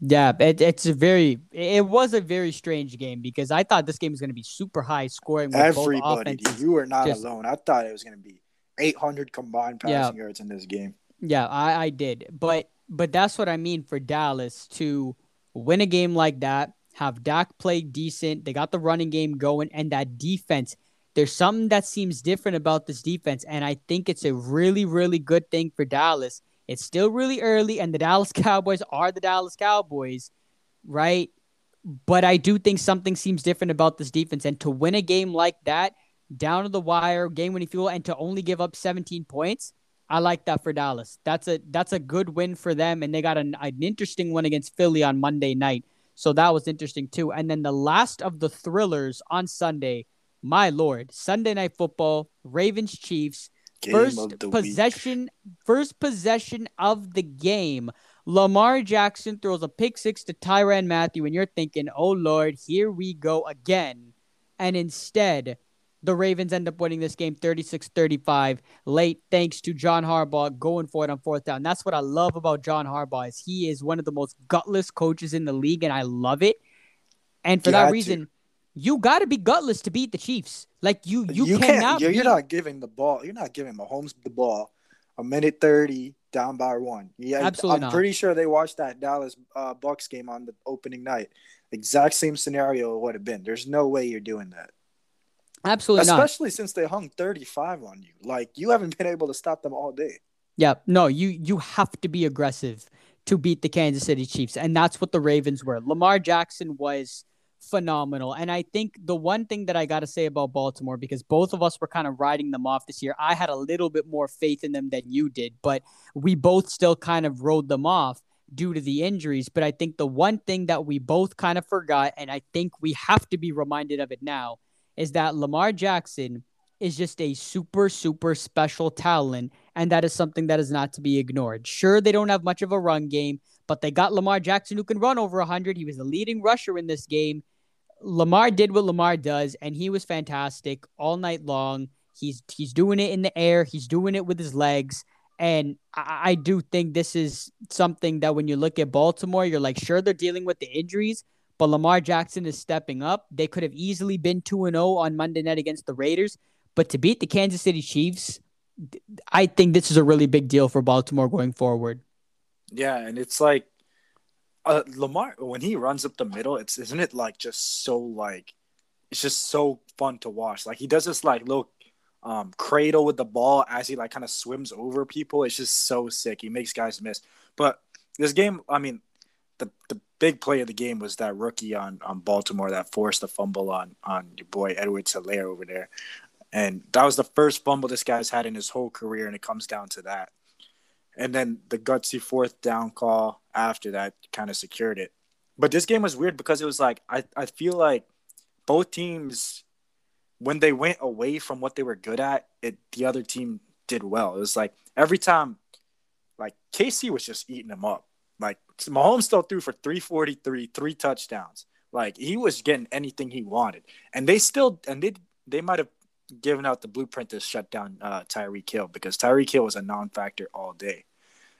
Yeah, it, it's a very it was a very strange game because I thought this game was going to be super high scoring with Everybody, you are not just- alone. I thought it was going to be 800 combined Yeah. passing yards in this game. Yeah, I, I did. But but that's what I mean for Dallas to win a game like that, have Dak play decent. They got the running game going and that defense. There's something that seems different about this defense, and I think it's a really, really good thing for Dallas. It's still really early, and the Dallas Cowboys are the Dallas Cowboys, right? But I do think something seems different about this defense. And to win a game like that, down to the wire, game winning fuel, and to only give up 17 points, I like that for Dallas. That's a that's a good win for them, and they got an, an interesting one against Philly on Monday night. So that was interesting too. And then the last of the thrillers on Sunday, my lord, Sunday night football, Ravens Chiefs. Game first possession, week. first possession of the game. Lamar Jackson throws a pick six to Tyrann Mathieu, and you're thinking, "Oh Lord, here we go again." And instead, the Ravens end up winning this game 36-35 late thanks to John Harbaugh going for it on fourth down. That's what I love about John Harbaugh is he is one of the most gutless coaches in the league and I love it. And for You that reason, you got to be gutless to beat the Chiefs. Like you you, you cannot can't. You're, you're not giving the ball. You're not giving Mahomes the ball. A minute thirty down by one. Yeah, Absolutely I'm not. pretty sure they watched that Dallas uh, Bucks game on the opening night. Exact same scenario would have been. There's no way you're doing that, Absolutely not. especially since they hung 35 on you. Like you haven't been able to stop them all day. Yeah, no, you you have to be aggressive to beat the Kansas City Chiefs, and that's what the Ravens were. Lamar Jackson was phenomenal, and I think the one thing that I got to say about Baltimore, because both of us were kind of riding them off this year, I had a little bit more faith in them than you did, but we both still kind of rode them off due to the injuries. But I think the one thing that we both kind of forgot, and I think we have to be reminded of it now, is that Lamar Jackson is just a super, super special talent. And that is something that is not to be ignored. Sure, they don't have much of a run game, but they got Lamar Jackson who can run over 100. He was the leading rusher in this game. Lamar did what Lamar does, and he was fantastic all night long. He's he's doing it in the air. He's doing it with his legs. And I, I do think this is something that when you look at Baltimore, you're like, sure, they're dealing with the injuries, but Lamar Jackson is stepping up. They could have easily been 2 and 0 on Monday night against the Raiders, but to beat the Kansas City Chiefs, I think this is a really big deal for Baltimore going forward. Yeah, and it's like uh, Lamar when he runs up the middle. It's isn't it like just so like it's just so fun to watch. Like he does this like little um, cradle with the ball as he like kind of swims over people. It's just so sick. He makes guys miss. But this game, I mean, the the big play of the game was that rookie on on Baltimore that forced the fumble on on your boy Edwards Helaire over there. And that was the first fumble this guy's had in his whole career, and it comes down to that. And then the gutsy fourth down call after that kind of secured it. But this game was weird because it was like I, I feel like both teams when they went away from what they were good at, it the other team did well. It was like every time like KC was just eating them up. Like Mahomes still threw for 343, three touchdowns. Like he was getting anything he wanted. And they still and they they might have given out the blueprint to shut down uh, Tyreek Hill because Tyreek Hill was a non-factor all day.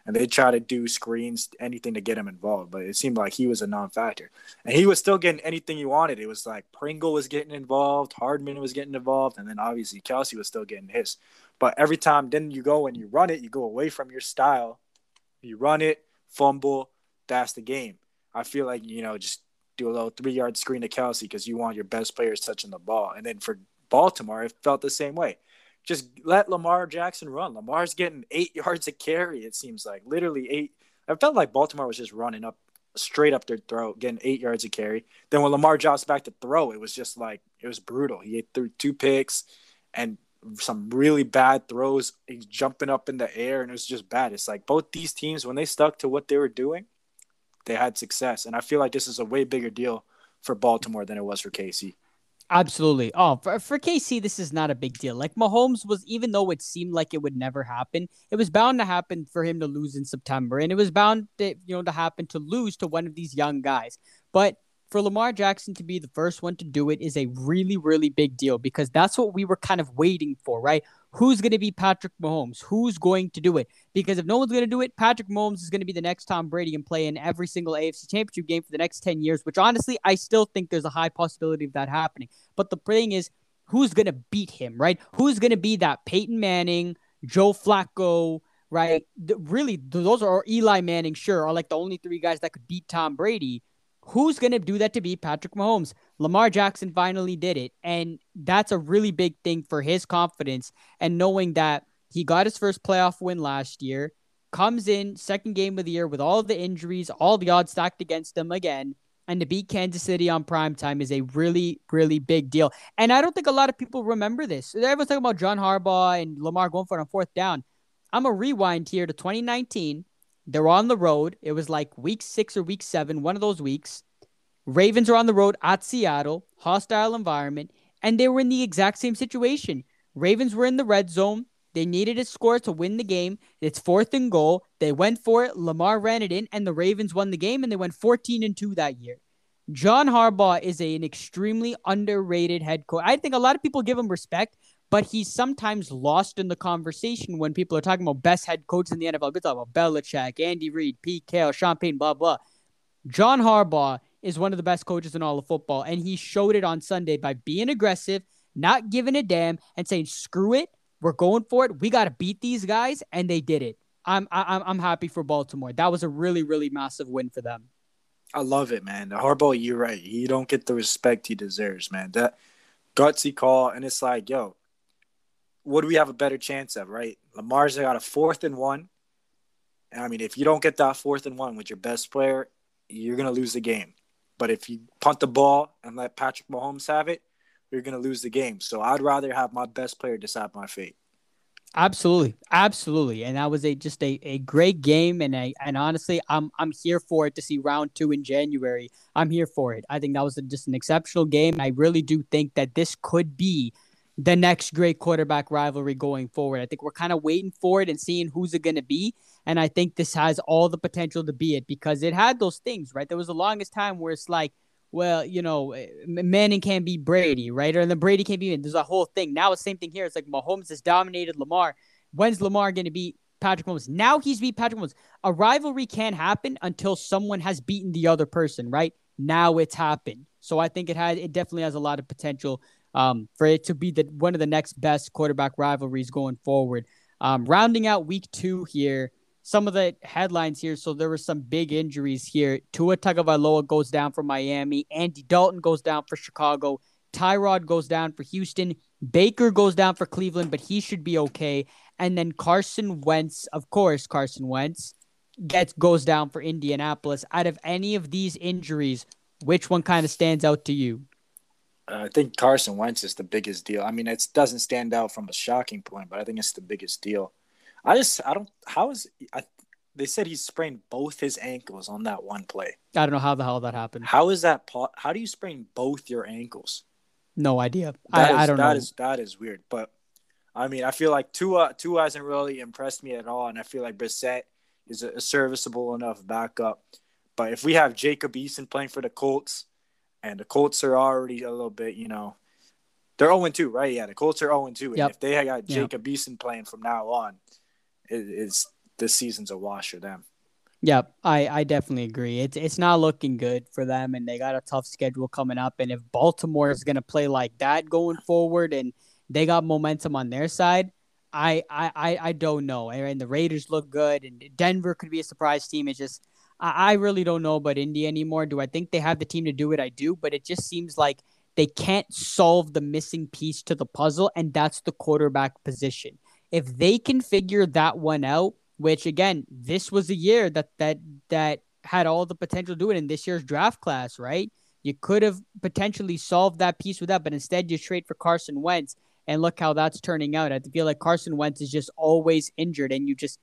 And they try to do screens, anything to get him involved, but it seemed like he was a non-factor, and he was still getting anything he wanted. It was like Pringle was getting involved, Hardman was getting involved, and then obviously Kelce was still getting his. But every time, then you go and you run it, you go away from your style, you run it, fumble, that's the game. I feel like you know just do a little three-yard screen to Kelce because you want your best players touching the ball, and then for Baltimore, it felt the same way. Just let Lamar Jackson run. Lamar's getting eight yards a carry, it seems like. Literally eight. I felt like Baltimore was just running up straight up their throat, getting eight yards a carry. Then when Lamar drops back to throw, it was just like it was brutal. He threw two picks and some really bad throws. He's jumping up in the air, and it was just bad. It's like both these teams, when they stuck to what they were doing, they had success. And I feel like this is a way bigger deal for Baltimore than it was for KC. Absolutely. Oh, for, for KC, this is not a big deal. Like Mahomes was, even though it seemed like it would never happen, it was bound to happen for him to lose in September, and it was bound to, you know, to happen to lose to one of these young guys. But for Lamar Jackson to be the first one to do it is a really, really big deal because that's what we were kind of waiting for, right? Who's going to be Patrick Mahomes? Who's going to do it? Because if no one's going to do it, Patrick Mahomes is going to be the next Tom Brady and play in every single AFC championship game for the next 10 years, which honestly, I still think there's a high possibility of that happening. But the thing is, who's going to beat him, right? Who's going to be that Peyton Manning, Joe Flacco, right? The, really, those are Eli Manning, sure, are like the only three guys that could beat Tom Brady. Who's going to do that to beat Patrick Mahomes? Lamar Jackson finally did it. And that's a really big thing for his confidence and knowing that he got his first playoff win last year, comes in second game of the year with all the injuries, all the odds stacked against him again. And to beat Kansas City on prime time is a really, really big deal. And I don't think a lot of people remember this. Everyone's talking about John Harbaugh and Lamar going for it on fourth down. I'm a rewind here to 2019. They're on the road. It was like week six or week seven, one of those weeks. Ravens are on the road at Seattle, hostile environment, and they were in the exact same situation. Ravens were in the red zone. They needed a score to win the game. It's fourth and goal. They went for it. Lamar ran it in, and the Ravens won the game, and they went 14 and 2 that year. John Harbaugh is a, an extremely underrated head coach. I think a lot of people give him respect, but he's sometimes lost in the conversation when people are talking about best head coaches in the NFL. Good talk about Belichick, Andy Reid, Pete Carroll, Sean Payton, blah, blah. John Harbaugh is one of the best coaches in all of football, and he showed it on Sunday by being aggressive, not giving a damn, and saying, screw it. We're going for it. We got to beat these guys, and they did it. I'm I'm I'm happy for Baltimore. That was a really really massive win for them. I love it, man. Harbaugh, you're right. He don't get the respect he deserves, man. That gutsy call, and it's like, yo, what do we have a better chance of, right? Lamar's got a fourth and one. And I mean, if you don't get that fourth and one with your best player, you're gonna lose the game. But if you punt the ball and let Patrick Mahomes have it, you're going to lose the game. So I'd rather have my best player decide my fate. Absolutely, absolutely, and that was a just a, a great game, and I and honestly, I'm I'm here for it to see round two in January. I'm here for it. I think that was a, just an exceptional game. I really do think that this could be the next great quarterback rivalry going forward. I think we're kind of waiting for it and seeing who's it going to be, and I think this has all the potential to be it because it had those things right. There was the longest time where it's like well, you know, eh, Manning can't be Brady, right? Or then Brady can't be. There's a whole thing. Now it's the same thing here. It's like Mahomes has dominated Lamar. When's Lamar going to beat Patrick Mahomes? Now he's beat Patrick Mahomes. A rivalry can't happen until someone has beaten the other person, right? Now it's happened. So I think it has. It definitely has a lot of potential um, for it to be the one of the next best quarterback rivalries going forward. Um, rounding out week two here some of the headlines here. So there were some big injuries here. Tua Tagovailoa goes down for Miami. Andy Dalton goes down for Chicago. Tyrod goes down for Houston. Baker goes down for Cleveland, but he should be okay. And then Carson Wentz, of course, Carson Wentz gets goes down for Indianapolis. Out of any of these injuries, which one kind of stands out to you? Uh, I think Carson Wentz is the biggest deal. I mean, it doesn't stand out from a shocking point, but I think it's the biggest deal. I just I don't how is I they said he sprained both his ankles on that one play. I don't know how the hell that happened. How is that how do you sprain both your ankles? No idea. I, is, I don't that know. Is, that is weird. But I mean, I feel like Tua Tua hasn't really impressed me at all, and I feel like Brissett is a, a serviceable enough backup. But if we have Jacob Eason playing for the Colts, and the Colts are already a little bit, you know, they're 0 2, right? Yeah, the Colts are 0 2. And Yep. if they got Yep. Jacob Eason playing from now on, it, it's this season's a wash for them. Yep, I, I definitely agree. It's it's not looking good for them, and they got a tough schedule coming up. And if Baltimore is going to play like that going forward, and they got momentum on their side, I I I, I don't know. And the Raiders look good, and Denver could be a surprise team. It's just I, really don't know about Indy anymore. Do I think they have the team to do it? I do, but it just seems like they can't solve the missing piece to the puzzle, and that's the quarterback position. If they can figure that one out which again, this was a year that that that had all the potential to do it in this year's draft class, right? You could have potentially solved that piece with that, but instead you trade for Carson Wentz, and look how that's turning out. I feel like Carson Wentz is just always injured, and you just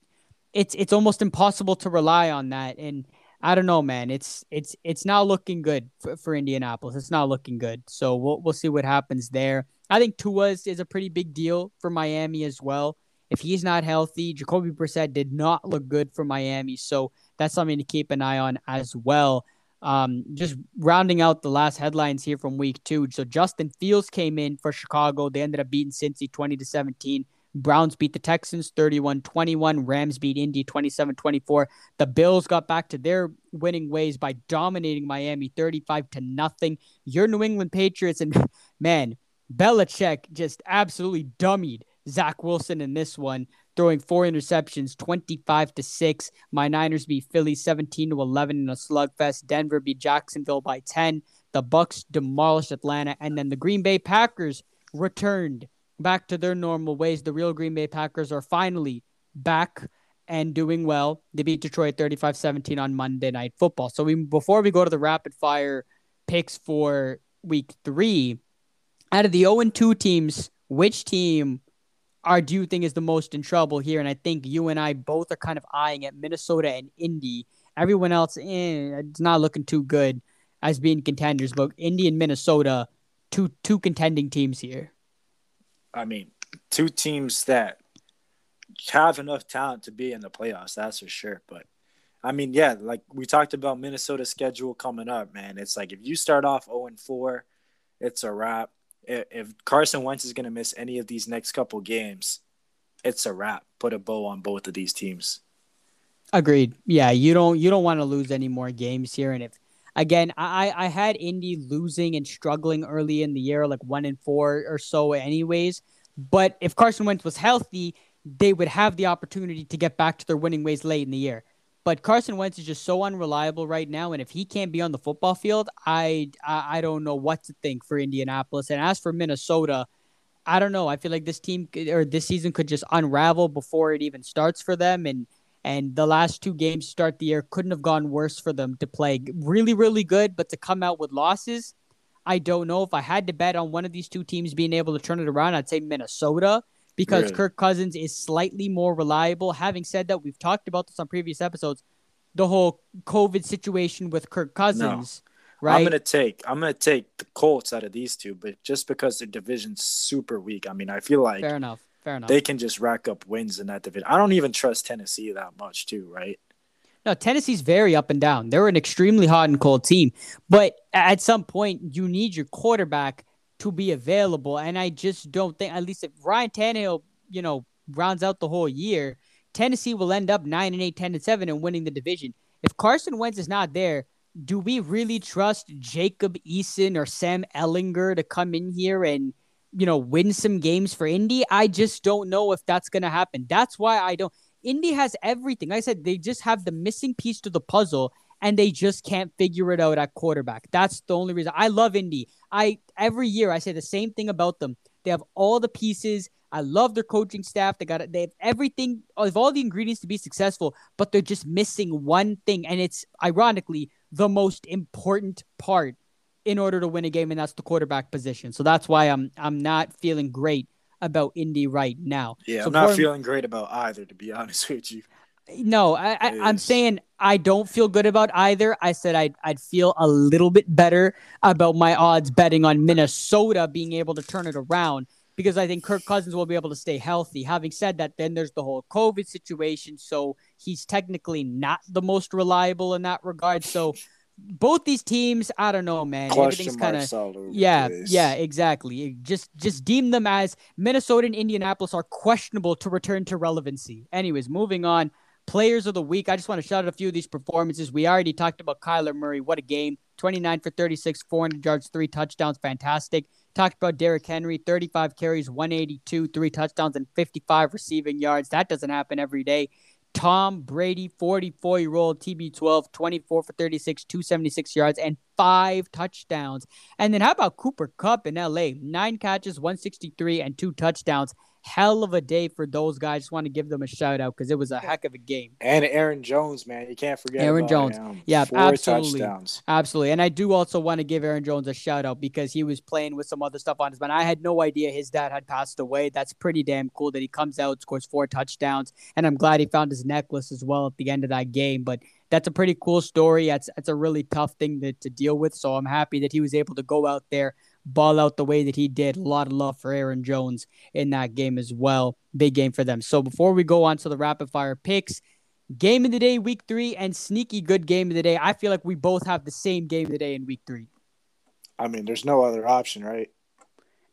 it's it's almost impossible to rely on that. And I don't know, man. It's it's it's not looking good for, for Indianapolis. It's not looking good. So we'll we'll see what happens there. I think Tua is, is a pretty big deal for Miami as well. If he's not healthy, Jacoby Brissett did not look good for Miami. So that's something to keep an eye on as well. Um, just rounding out the last headlines here from week two. So Justin Fields came in for Chicago. They ended up beating Cincy 20 to 17. Browns beat the Texans 31 21. Rams beat Indy 27 24. The Bills got back to their winning ways by dominating Miami 35 to nothing. Your New England Patriots and man, Belichick just absolutely dummied Zach Wilson in this one, throwing four interceptions, 25 to 6. My Niners beat Philly 17 to 11 in a slugfest. Denver beat Jacksonville by 10. The Bucks demolished Atlanta, and then the Green Bay Packers returned back to their normal ways. The real Green Bay Packers are finally back and doing well. They beat Detroit 35-17 on Monday Night Football. So we, before we go to the rapid fire picks for week 3, out of the 0 2 teams, which team are do you think is the most in trouble here? And I think you and I both are kind of eyeing at Minnesota and Indy. Everyone else, eh, it's not looking too good. as being contenders, but Indy and Minnesota, two two contending teams here. I mean, two teams that have enough talent to be in the playoffs, that's for sure. But I mean, yeah, like we talked about Minnesota's schedule coming up, man. It's like if you start off 0 and 4, it's a wrap. If Carson Wentz is going to miss any of these next couple games, it's a wrap. Put a bow on both of these teams. Agreed. Yeah, you don't you don't want to lose any more games here. And if again, I I had Indy losing and struggling early in the year, like one and four or so, anyways. But if Carson Wentz was healthy, they would have the opportunity to get back to their winning ways late in the year. But Carson Wentz is just so unreliable right now, and if he can't be on the football field, I I, I don't know what to think for Indianapolis. And as for Minnesota, I don't know. I feel like this team or this season could just unravel before it even starts for them, and and the last two games start the year couldn't have gone worse for them to play really really good, but to come out with losses. I don't know if I had to bet on one of these two teams being able to turn it around. I'd say Minnesota because really? Kirk Cousins is slightly more reliable. Having said that, we've talked about this on previous episodes. The whole COVID situation with Kirk Cousins, no. right? I'm gonna take I'm gonna take the Colts out of these two, but just because their division's super weak. I mean, I feel like fair enough, fair enough. They can just rack up wins in that division. I don't even trust Tennessee that much, too, right? No, Tennessee's very up and down. They're an extremely hot and cold team, but at some point, you need your quarterback to be available. And I just don't think, at least if Ryan Tannehill, you know, rounds out the whole year, Tennessee will end up 9 and 8, 10 and 7 and winning the division. If Carson Wentz is not there, do we really trust Jacob Eason or Sam Ehlinger to come in here and, you know, win some games for Indy? I just don't know if that's going to happen. That's why I don't. Indy has everything. Like I said, they just have the missing piece to the puzzle and they just can't figure it out at quarterback. That's the only reason. I love Indy. I every year I say the same thing about them. They have all the pieces. I love their coaching staff. They got they have everything, have all the ingredients to be successful, but they're just missing one thing, and it's ironically the most important part in order to win a game, and that's the quarterback position. So that's why I'm I'm not feeling great about Indy right now. Yeah, so I'm not feeling great about either, to be honest with you. No, I, I, am saying I don't feel good about either. I said I'd, I'd feel a little bit better about my odds betting on Minnesota being able to turn it around because I think Kirk Cousins will be able to stay healthy. Having said that, then there's the whole COVID situation. So he's technically not the most reliable in that regard. So both these teams, I don't know, man. Question Everything's kind of yeah, yeah, exactly. Just just deem them as Minnesota and Indianapolis are questionable to return to relevancy. Anyways, moving on. Players of the week. I just want to shout out a few of these performances. We already talked about Kyler Murray. What a game. 29 for 36, 400 yards, three touchdowns. Fantastic. Talked about Derrick Henry, 35 carries, 182, three touchdowns, and 55 receiving yards. That doesn't happen every day. Tom Brady, 44 year old TB12, 24 for 36, 276 yards, and five touchdowns. And then how about Cooper Kupp in LA? Nine catches, 163, and two touchdowns hell of a day for those guys. Just want to give them a shout out because it was a heck of a game. And Aaron Jones, man, you can't forget Aaron Jones. Him. Yeah, Four absolutely, touchdowns. absolutely. And I do also want to give Aaron Jones a shout out because he was playing with some other stuff on his mind. I had no idea his dad had passed away. That's pretty damn cool that he comes out, scores four touchdowns, and I'm glad he found his necklace as well at the end of that game. But that's a pretty cool story. That's that's a really tough thing to, to deal with. So I'm happy that he was able to go out there ball out the way that he did. A lot of love for Aaron Jones in that game as well. Big game for them. So before we go on to the rapid fire picks, game of the day, week three, and sneaky good game of the day. I feel like we both have the same game of the day in week three. I mean, there's no other option, right?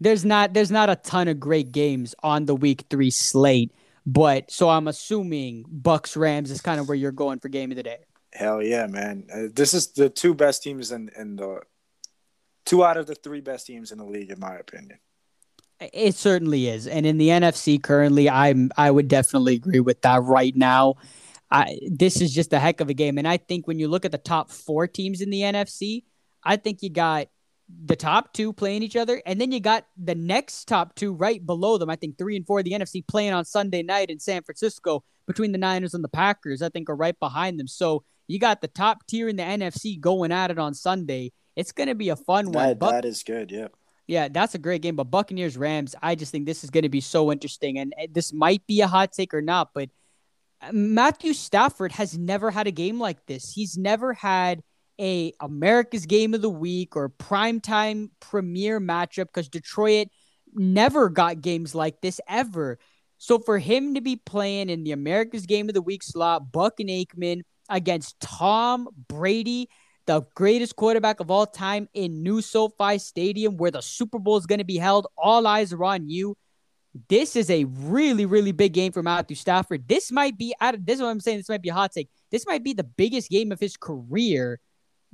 There's not there's not a ton of great games on the week three slate, but so I'm assuming Bucks Rams is kind of where you're going for game of the day. Hell yeah, man! Uh, this is the two best teams in in the two out of the three best teams in the league, in my opinion. It certainly is, and in the NFC currently, I'm I would definitely agree with that right now. I, this is just a heck of a game, and I think when you look at the top four teams in the NFC, I think you got the top two playing each other, and then you got the next top two right below them. I think three and four, of the NFC playing on Sunday night in San Francisco between the Niners and the Packers. I think are right behind them. So you got the top tier in the NFC going at it on Sunday, it's going to be a fun one. Buck- that is good. Yeah. Yeah, that's a great game. But Buccaneers Rams, I just think this is going to be so interesting. And this might be a hot take or not, but uh, Matthew Stafford has never had a game like this. He's never had a America's game of the week or primetime premiere matchup because Detroit never got games like this ever. So for him to be playing in the America's game of the week slot, Buck and Aikman against Tom Brady, the greatest quarterback of all time in new SoFi Stadium, where the Super Bowl is going to be held, all eyes are on you. This is a really, really big game for Matthew Stafford. This might be, this is what I'm saying. This might be a hot take. This might be the biggest game of his career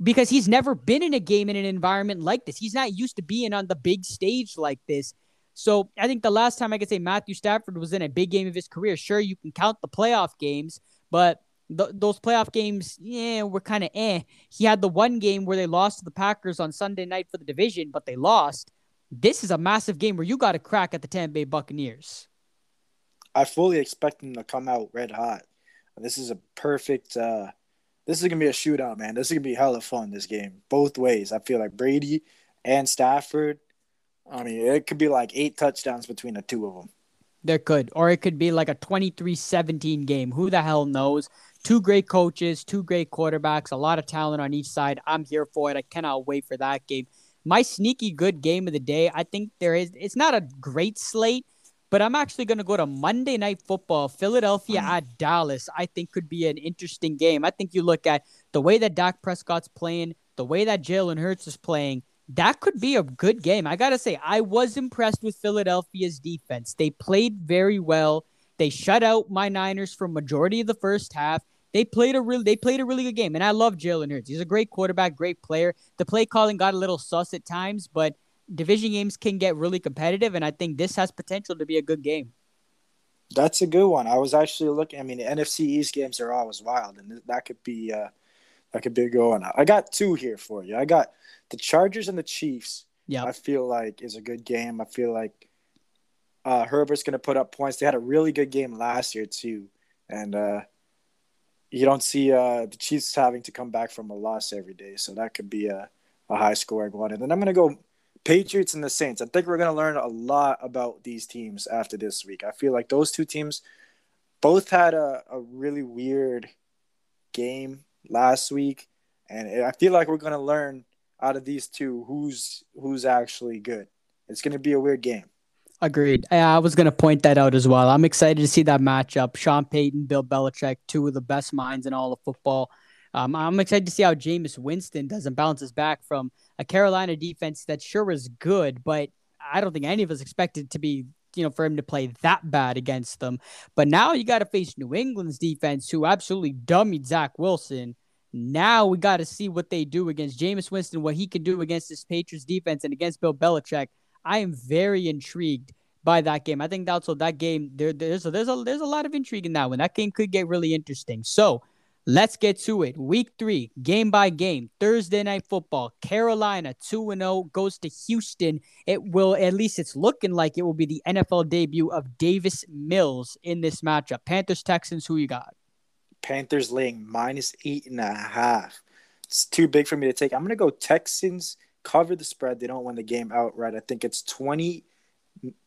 because he's never been in a game in an environment like this. He's not used to being on the big stage like this. So I think the last time I could say Matthew Stafford was in a big game of his career, sure, you can count the playoff games, but th- those playoff games, yeah, were kind of eh. He had the one game where they lost to the Packers on Sunday night for the division, but they lost. This is a massive game where you got to crack at the Tampa Bay Buccaneers. I fully expect them to come out red hot. This is a perfect. uh This is gonna be a shootout, man. This is gonna be hella fun. This game, both ways. I feel like Brady and Stafford. I mean, it could be like eight touchdowns between the two of them. There could, or it could be like a 23-17 game. Who the hell knows? Two great coaches, two great quarterbacks, a lot of talent on each side. I'm here for it. I cannot wait for that game. My sneaky good game of the day, I think there is. It's not a great slate, but I'm actually going to go to Monday Night Football, Philadelphia mm. at Dallas. I think could be an interesting game. I think you look at the way that Dak Prescott's playing, the way that Jalen Hurts is playing. That could be a good game. I got to say, I was impressed with Philadelphia's defense. They played very well. They shut out my Niners for majority of the first half. They played a really they played a really good game, and I love Jalen Hurts. He's a great quarterback, great player. The play calling got a little sus at times, but division games can get really competitive, and I think this has potential to be a good game. That's a good one. I was actually looking. I mean, the NFC East games are always wild, and that could be uh, that could be a good one. I got two here for you. I got the Chargers and the Chiefs. Yeah, I feel like is a good game. I feel like uh, Herbert's going to put up points. They had a really good game last year too, and uh, you don't see uh, the Chiefs having to come back from a loss every day, so that could be a, a high scoring one. And then I'm going to go Patriots and the Saints. I think we're going to learn a lot about these teams after this week. I feel like those two teams both had a, a really weird game last week, and I feel like we're going to learn out of these two who's who's actually good. It's going to be a weird game. Agreed. I was going to point that out as well. I'm excited to see that matchup. Sean Payton, Bill Belichick, two of the best minds in all of football. Um, I'm excited to see how Jameis Winston doesn't bounces back from a Carolina defense that sure was good, but I don't think any of us expected to be, you know, for him to play that bad against them. But now you got to face New England's defense, who absolutely dummied Zach Wilson. Now we got to see what they do against Jameis Winston, what he can do against this Patriots defense and against Bill Belichick. I am very intrigued by that game. I think that also that game there, there's a, there's a there's a lot of intrigue in that one. That game could get really interesting. So let's get to it. Week three, game by game, Thursday night football. Carolina two and zero oh, goes to Houston. It will at least it's looking like it will be the NFL debut of Davis Mills in this matchup. Panthers Texans. Who you got? Panthers laying minus eight and a half. It's too big for me to take. I'm gonna go Texans cover the spread. They don't win the game outright. I think it's 20,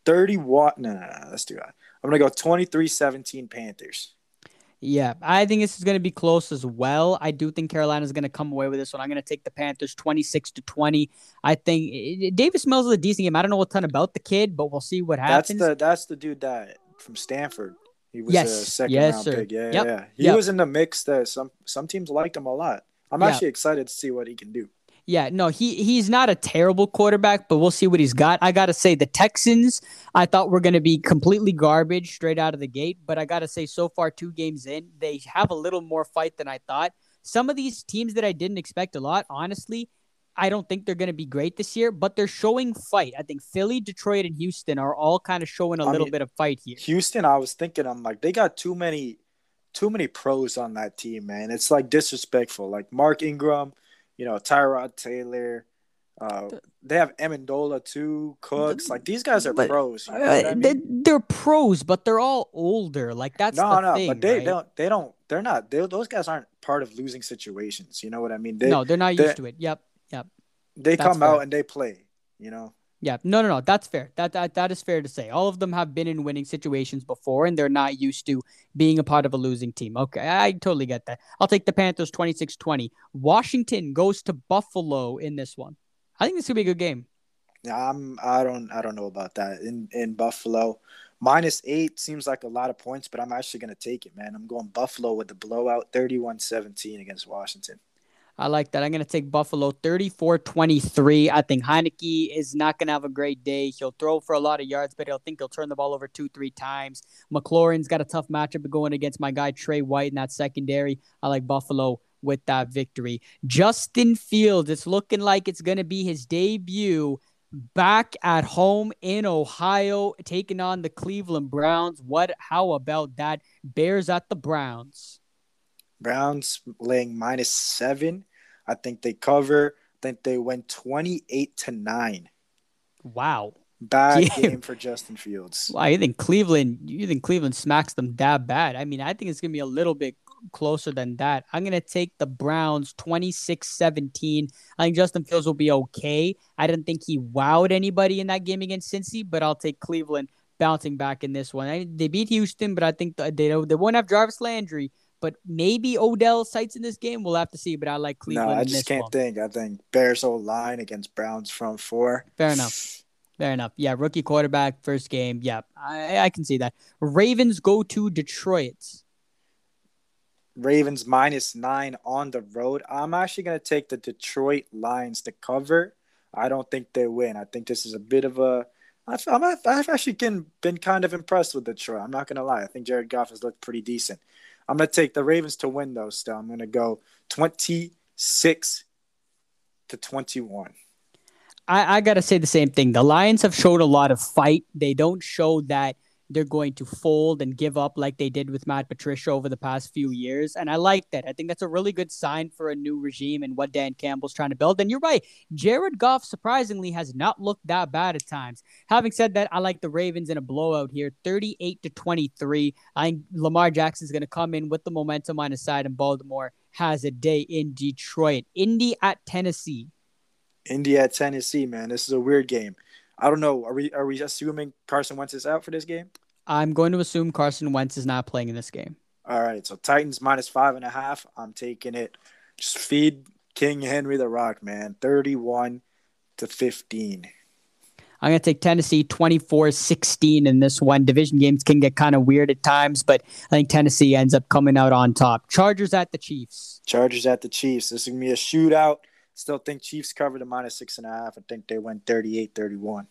30 watt. No, no, no, let's do that. I'm going to go 23 17 Panthers. Yeah, I think this is going to be close as well. I do think Carolina is going to come away with this one. I'm going to take the Panthers 26 to 20. I think eh, eh, Davis Mills is a decent game. I don't know a ton about the kid, but we'll see what happens. That's the that's the dude that from Stanford. He was yes. a second yes, round sir. pick. Yeah, yep. yeah. He yep. was in the mix that some some teams liked him a lot. I'm actually excited to see what he can do. Yeah, no, he he's not a terrible quarterback, but we'll see what he's got. I gotta say, the Texans, I thought were gonna be completely garbage straight out of the gate, but I gotta say, so far two games in, they have a little more fight than I thought. Some of these teams that I didn't expect a lot, honestly, I don't think they're gonna be great this year, but they're showing fight. I think Philly, Detroit, and Houston are all kind of showing a I little mean, bit of fight here. Houston, I was thinking, I'm like, they got too many, too many pros on that team, man. It's like disrespectful. Like Mark Ingram you know, Tyrod Taylor. Uh, they have Amendola too, Cooks. Like these guys are but, pros. You know uh, I mean? they, are pros, but they're all older. Like that's no, no. Thing, but they right? don't. They don't. They're not. They, those guys aren't part of losing situations. You know what I mean? They, no, they're not used to it. Yep, yep. They that's come fair. out and they play. You know, Yeah, no, no, no. That's fair. That that that is fair to say. All of them have been in winning situations before, and they're not used to being a part of a losing team. Okay, I totally get that. I'll take the Panthers 26-20. Washington goes to Buffalo in this one. I think this could be a good game. Yeah, I'm. I don't. I don't know about that in in Buffalo. Minus eight seems like a lot of points, but I'm actually going to take it, man. I'm going Buffalo with the blowout 31-17 against Washington. I like that. I'm going to take Buffalo 34 23. I think Heinicke is not going to have a great day. He'll throw for a lot of yards, but he'll think he'll turn the ball over two, three times. McLaurin's got a tough matchup going against my guy Trey White in that secondary. I like Buffalo with that victory. Justin Fields, it's looking like it's going to be his debut back at home in Ohio, taking on the Cleveland Browns. What? How about that? Bears at the Browns. Browns laying minus seven. I think they cover. I think they went 28 to 9. Wow. Bad yeah. game for Justin Fields. Well, you think Cleveland you think Cleveland smacks them that bad? I mean, I think it's gonna be a little bit closer than that. I'm gonna take the Browns 26-17. I think Justin Fields will be okay. I didn't think he wowed anybody in that game against Cincy, but I'll take Cleveland bouncing back in this one. I, they beat Houston, but I think they they won't have Jarvis Landry, but maybe Odell sights in this game. We'll have to see. But I like Cleveland. No, I just can't one. think. I think Bears whole line against Browns front four. Fair enough. Fair enough. Yeah, rookie quarterback, first game. Yeah, I, I can see that. Ravens go to Detroit. Ravens minus nine on the road. I'm actually going to take the Detroit Lions to cover. I don't think they win. I think this is a bit of a. I've, I've actually been, been kind of impressed with Detroit. I'm not going to lie. I think Jared Goff has looked pretty decent. I'm going to take the Ravens to win, though, still. I'm going to go 26 to 21. I, I got to say the same thing. The Lions have showed a lot of fight. They don't show that – they're going to fold and give up like they did with Matt Patricia over the past few years. And I like that. I think that's a really good sign for a new regime and what Dan Campbell's trying to build. And you're right. Jared Goff surprisingly has not looked that bad at times. Having said that, I like the Ravens in a blowout here, 38 to 23. I think Lamar Jackson's going to come in with the momentum on his side and Baltimore has a day in Detroit. Indy at Tennessee. Indy at Tennessee, man. This is a weird game. I don't know. Are we are we assuming Carson Wentz is out for this game? I'm going to assume Carson Wentz is not playing in this game. All right. So Titans minus five and a half. I'm taking it. Just feed King Henry the Rock, man. 31 to 15. I'm going to take Tennessee 24 16 in this one. Division games can get kind of weird at times, but I think Tennessee ends up coming out on top. Chargers at the Chiefs. Chargers at the Chiefs. This is going to be a shootout. Still think Chiefs cover the minus six and a half. I think they went 38 31.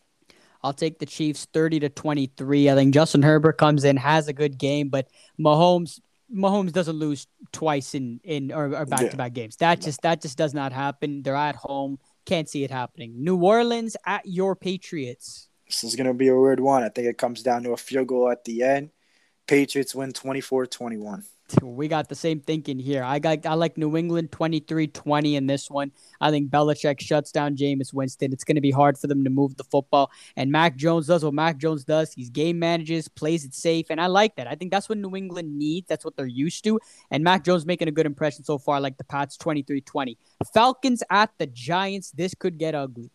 I'll take the Chiefs 30 to 23. I think Justin Herbert comes in, has a good game, but Mahomes Mahomes doesn't lose twice in in or, or back-to-back games. That just that just does not happen. They're at home. Can't see it happening. New Orleans at your Patriots. This is going to be a weird one. I think it comes down to a field goal at the end. Patriots win 24-21. We got the same thinking here. I got I like New England 23-20 in this one. I think Belichick shuts down Jameis Winston. It's going to be hard for them to move the football. And Mac Jones does what Mac Jones does. He's game manages, plays it safe, and I like that. I think that's what New England needs. That's what they're used to. And Mac Jones making a good impression so far, like the Pats 23-20. Falcons at the Giants. This could get ugly.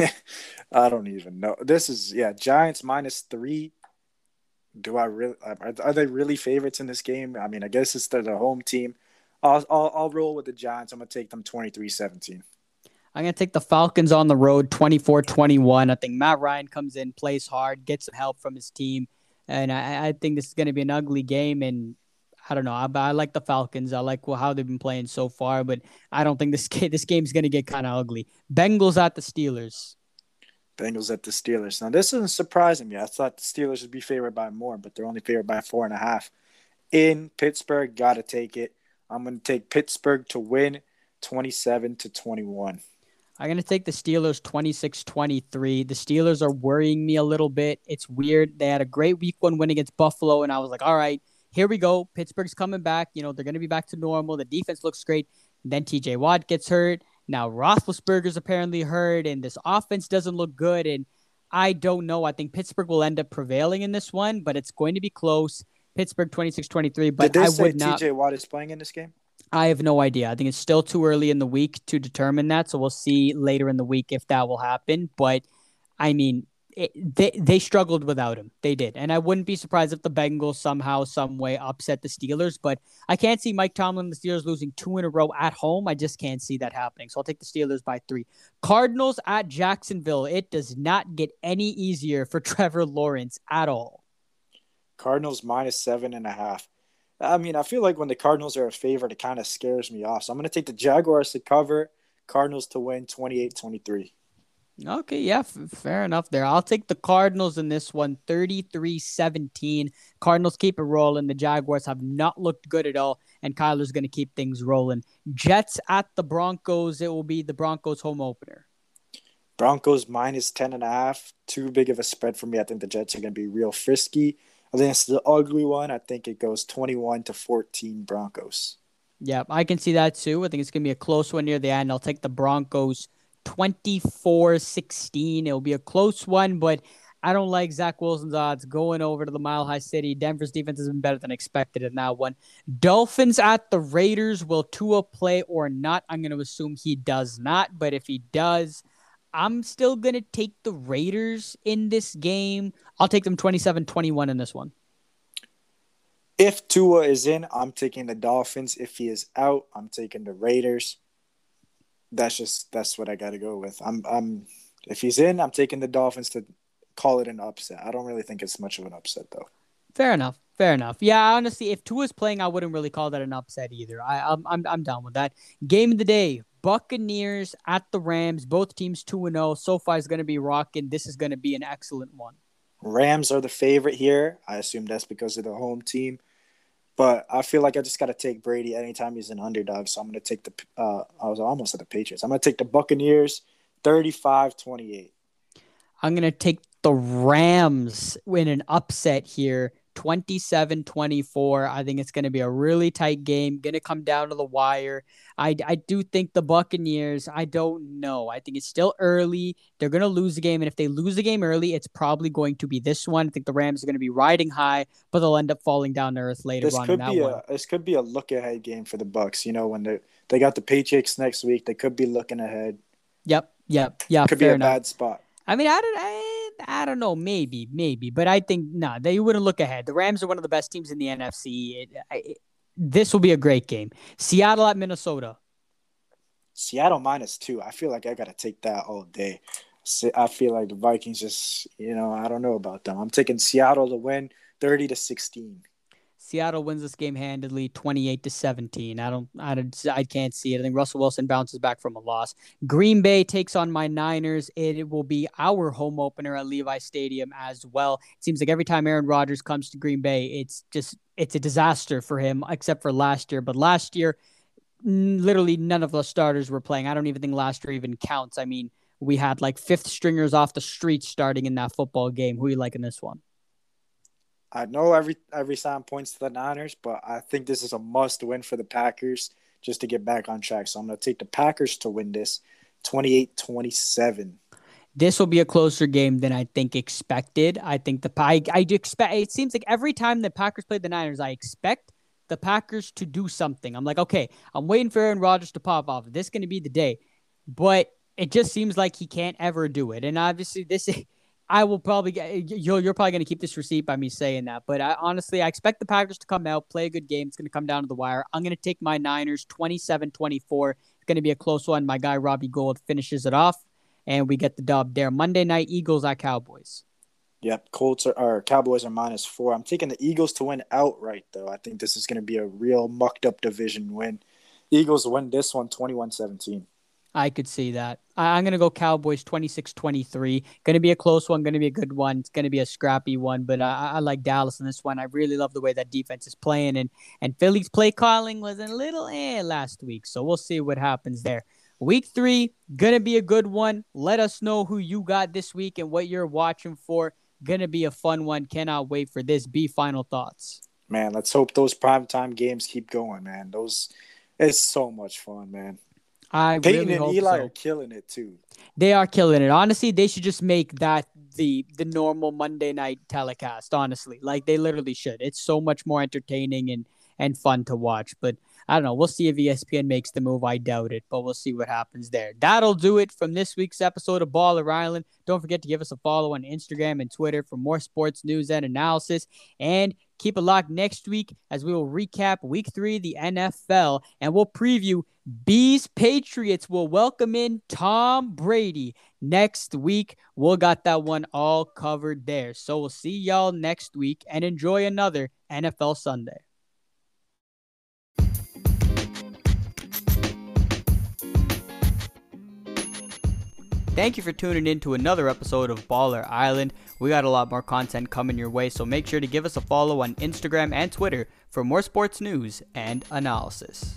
I don't even know. This is yeah, Giants minus three do I really um, are, are, they really favorites in this game? I mean, I guess it's the, the home team. I'll, I'll, I'll roll with the Giants. I'm gonna take them 23-17. I'm going to take the Falcons on the road 24 21. I think Matt Ryan comes in, plays hard, gets some help from his team. And I, I think this is going to be an ugly game. And I don't know. I, I like the Falcons. I like how they've been playing so far, but I don't think this, game, this game's going to get kind of ugly. Bengals at the Steelers. Bengals at the Steelers. Now this isn't surprising me. I thought the Steelers would be favored by more, but they're only favored by four and a half. In Pittsburgh, gotta take it. I'm gonna take Pittsburgh to win 27 to 21. I'm going to take the Steelers 26 23. The Steelers are worrying me a little bit. It's weird. They had a great week one win against Buffalo, and I was like, all right, here we go. Pittsburgh's coming back. You know, they're going to be back to normal. The defense looks great. then TJ Watt gets hurt. Now Roethlisberger's apparently hurt, and this offense doesn't look good. And I don't know. I think Pittsburgh will end up prevailing in this one, but it's going to be close. Pittsburgh 26-23. But Did they I say would not. TJ Watt is playing in this game? I have no idea. I think it's still too early in the week to determine that. So we'll see later in the week if that will happen. But I mean, they they struggled without him. They did, and I wouldn't be surprised if the Bengals somehow, some way, upset the Steelers. But I can't see Mike Tomlin the Steelers losing two in a row at home. I just can't see that happening. So I'll take the Steelers by three. Cardinals at Jacksonville. It does not get any easier for Trevor Lawrence at all. Cardinals minus seven and a half. I mean, I feel like when the Cardinals are a favorite, it kind of scares me off. So I'm going to take the Jaguars to cover, Cardinals to win 28 23. Okay, yeah, f- fair enough there. I'll take the Cardinals in this one, 33-17. Cardinals keep it rolling. The Jaguars have not looked good at all, and Kyler's going to keep things rolling. Jets at the Broncos. It will be the Broncos home opener. Broncos minus 10 and a half. Too big of a spread for me. I think the Jets are going to be real frisky. I think it's the ugly one. I think it goes 21 to 14 Broncos. Yeah, I can see that too. I think it's going to be a close one near the end. I'll take the Broncos – 24 16. It'll be a close one, but I don't like Zach Wilson's odds going over to the Mile High City. Denver's defense has been better than expected in that one. Dolphins at the Raiders. Will Tua play or not? I'm going to assume he does not, but if he does, I'm still going to take the Raiders in this game. I'll take them 27 21 in this one. If Tua is in, I'm taking the Dolphins. If he is out, I'm taking the Raiders that's just that's what I got to go with. I'm I'm if he's in, I'm taking the Dolphins to call it an upset. I don't really think it's much of an upset though. Fair enough. Fair enough. Yeah, honestly, if Tua's playing, I wouldn't really call that an upset either. I, I'm I'm I'm down with that. Game of the day: Buccaneers at the Rams. Both teams two and zero. Oh. SoFi is going to be rocking. This is going to be an excellent one. Rams are the favorite here. I assume that's because of the home team. But I feel like I just got to take Brady anytime he's an underdog. So I'm going to take the, uh, I was almost at the Patriots. I'm going to take the Buccaneers 35 28. I'm going to take the Rams in an upset here 27 24. I think it's going to be a really tight game, going to come down to the wire. I, I do think the Buccaneers, I don't know. I think it's still early. They're going to lose the game. And if they lose the game early, it's probably going to be this one. I think the Rams are going to be riding high, but they'll end up falling down to earth later this on. Could be a, this could be a look ahead game for the Bucs. You know, when they, they got the Patriots next week, they could be looking ahead. Yep. Yep. Yeah. Could be a enough. bad spot. I mean, I don't. I, I don't know, maybe, maybe, but I think no, nah, they wouldn't look ahead. The Rams are one of the best teams in the NFC. It, it, this will be a great game. Seattle at Minnesota. Seattle minus two. I feel like I got to take that all day. I feel like the Vikings just, you know, I don't know about them. I'm taking Seattle to win 30 to 16. Seattle wins this game handedly, 28 to 17. I don't, I don't, I can't see it. I think Russell Wilson bounces back from a loss. Green Bay takes on my Niners. It will be our home opener at Levi Stadium as well. It seems like every time Aaron Rodgers comes to Green Bay, it's just, it's a disaster for him, except for last year. But last year, literally none of the starters were playing. I don't even think last year even counts. I mean, we had like fifth stringers off the street starting in that football game. Who are you like in this one? I know every every sign points to the Niners, but I think this is a must win for the Packers just to get back on track. So I'm going to take the Packers to win this 28-27. This will be a closer game than I think expected. I think the I, I expect it seems like every time the Packers play the Niners, I expect the Packers to do something. I'm like, okay, I'm waiting for Aaron Rodgers to pop off. This is going to be the day. But it just seems like he can't ever do it. And obviously this I will probably get eh, you're, you're probably going to keep this receipt by me saying that. But I honestly, I expect the Packers to come out, play a good game. It's going to come down to the wire. I'm going to take my Niners 27 24. It's going to be a close one. My guy, Robbie Gould finishes it off, and we get the dub there. Monday night, Eagles at Cowboys. Yep, Colts are, or Cowboys are minus four. I'm taking the Eagles to win outright, though. I think this is going to be a real mucked up division win. Eagles win this one 21 17. I could see that. I, am going to go Cowboys 26 23. Going to be a close one, going to be a good one. It's going to be a scrappy one, but I, I, like Dallas in this one. I really love the way that defense is playing, and, and Philly's play calling was a little eh last week. So we'll see what happens there. Week three, going to be a good one. Let us know who you got this week and what you're watching for. Going to be a fun one. Cannot wait for this. Be final thoughts. Man, let's hope those primetime games keep going, man. Those, it's so much fun, man. I Peyton really and Eli so. are killing it too. They are killing it. Honestly, they should just make that the the normal Monday night telecast. Honestly, like they literally should. It's so much more entertaining and and fun to watch. But I don't know. We'll see if ESPN makes the move. I doubt it, but we'll see what happens there. That'll do it from this week's episode of Baller Island. Don't forget to give us a follow on Instagram and Twitter for more sports news and analysis. And keep it locked next week as we will recap week three the NFL and we'll preview Bees Patriots will welcome in Tom Brady next week. We'll got that one all covered there. So we'll see y'all next week and enjoy another NFL Sunday. Thank you for tuning in to another episode of Baller Island. We got a lot more content coming your way, so make sure to give us a follow on Instagram and Twitter for more sports news and analysis.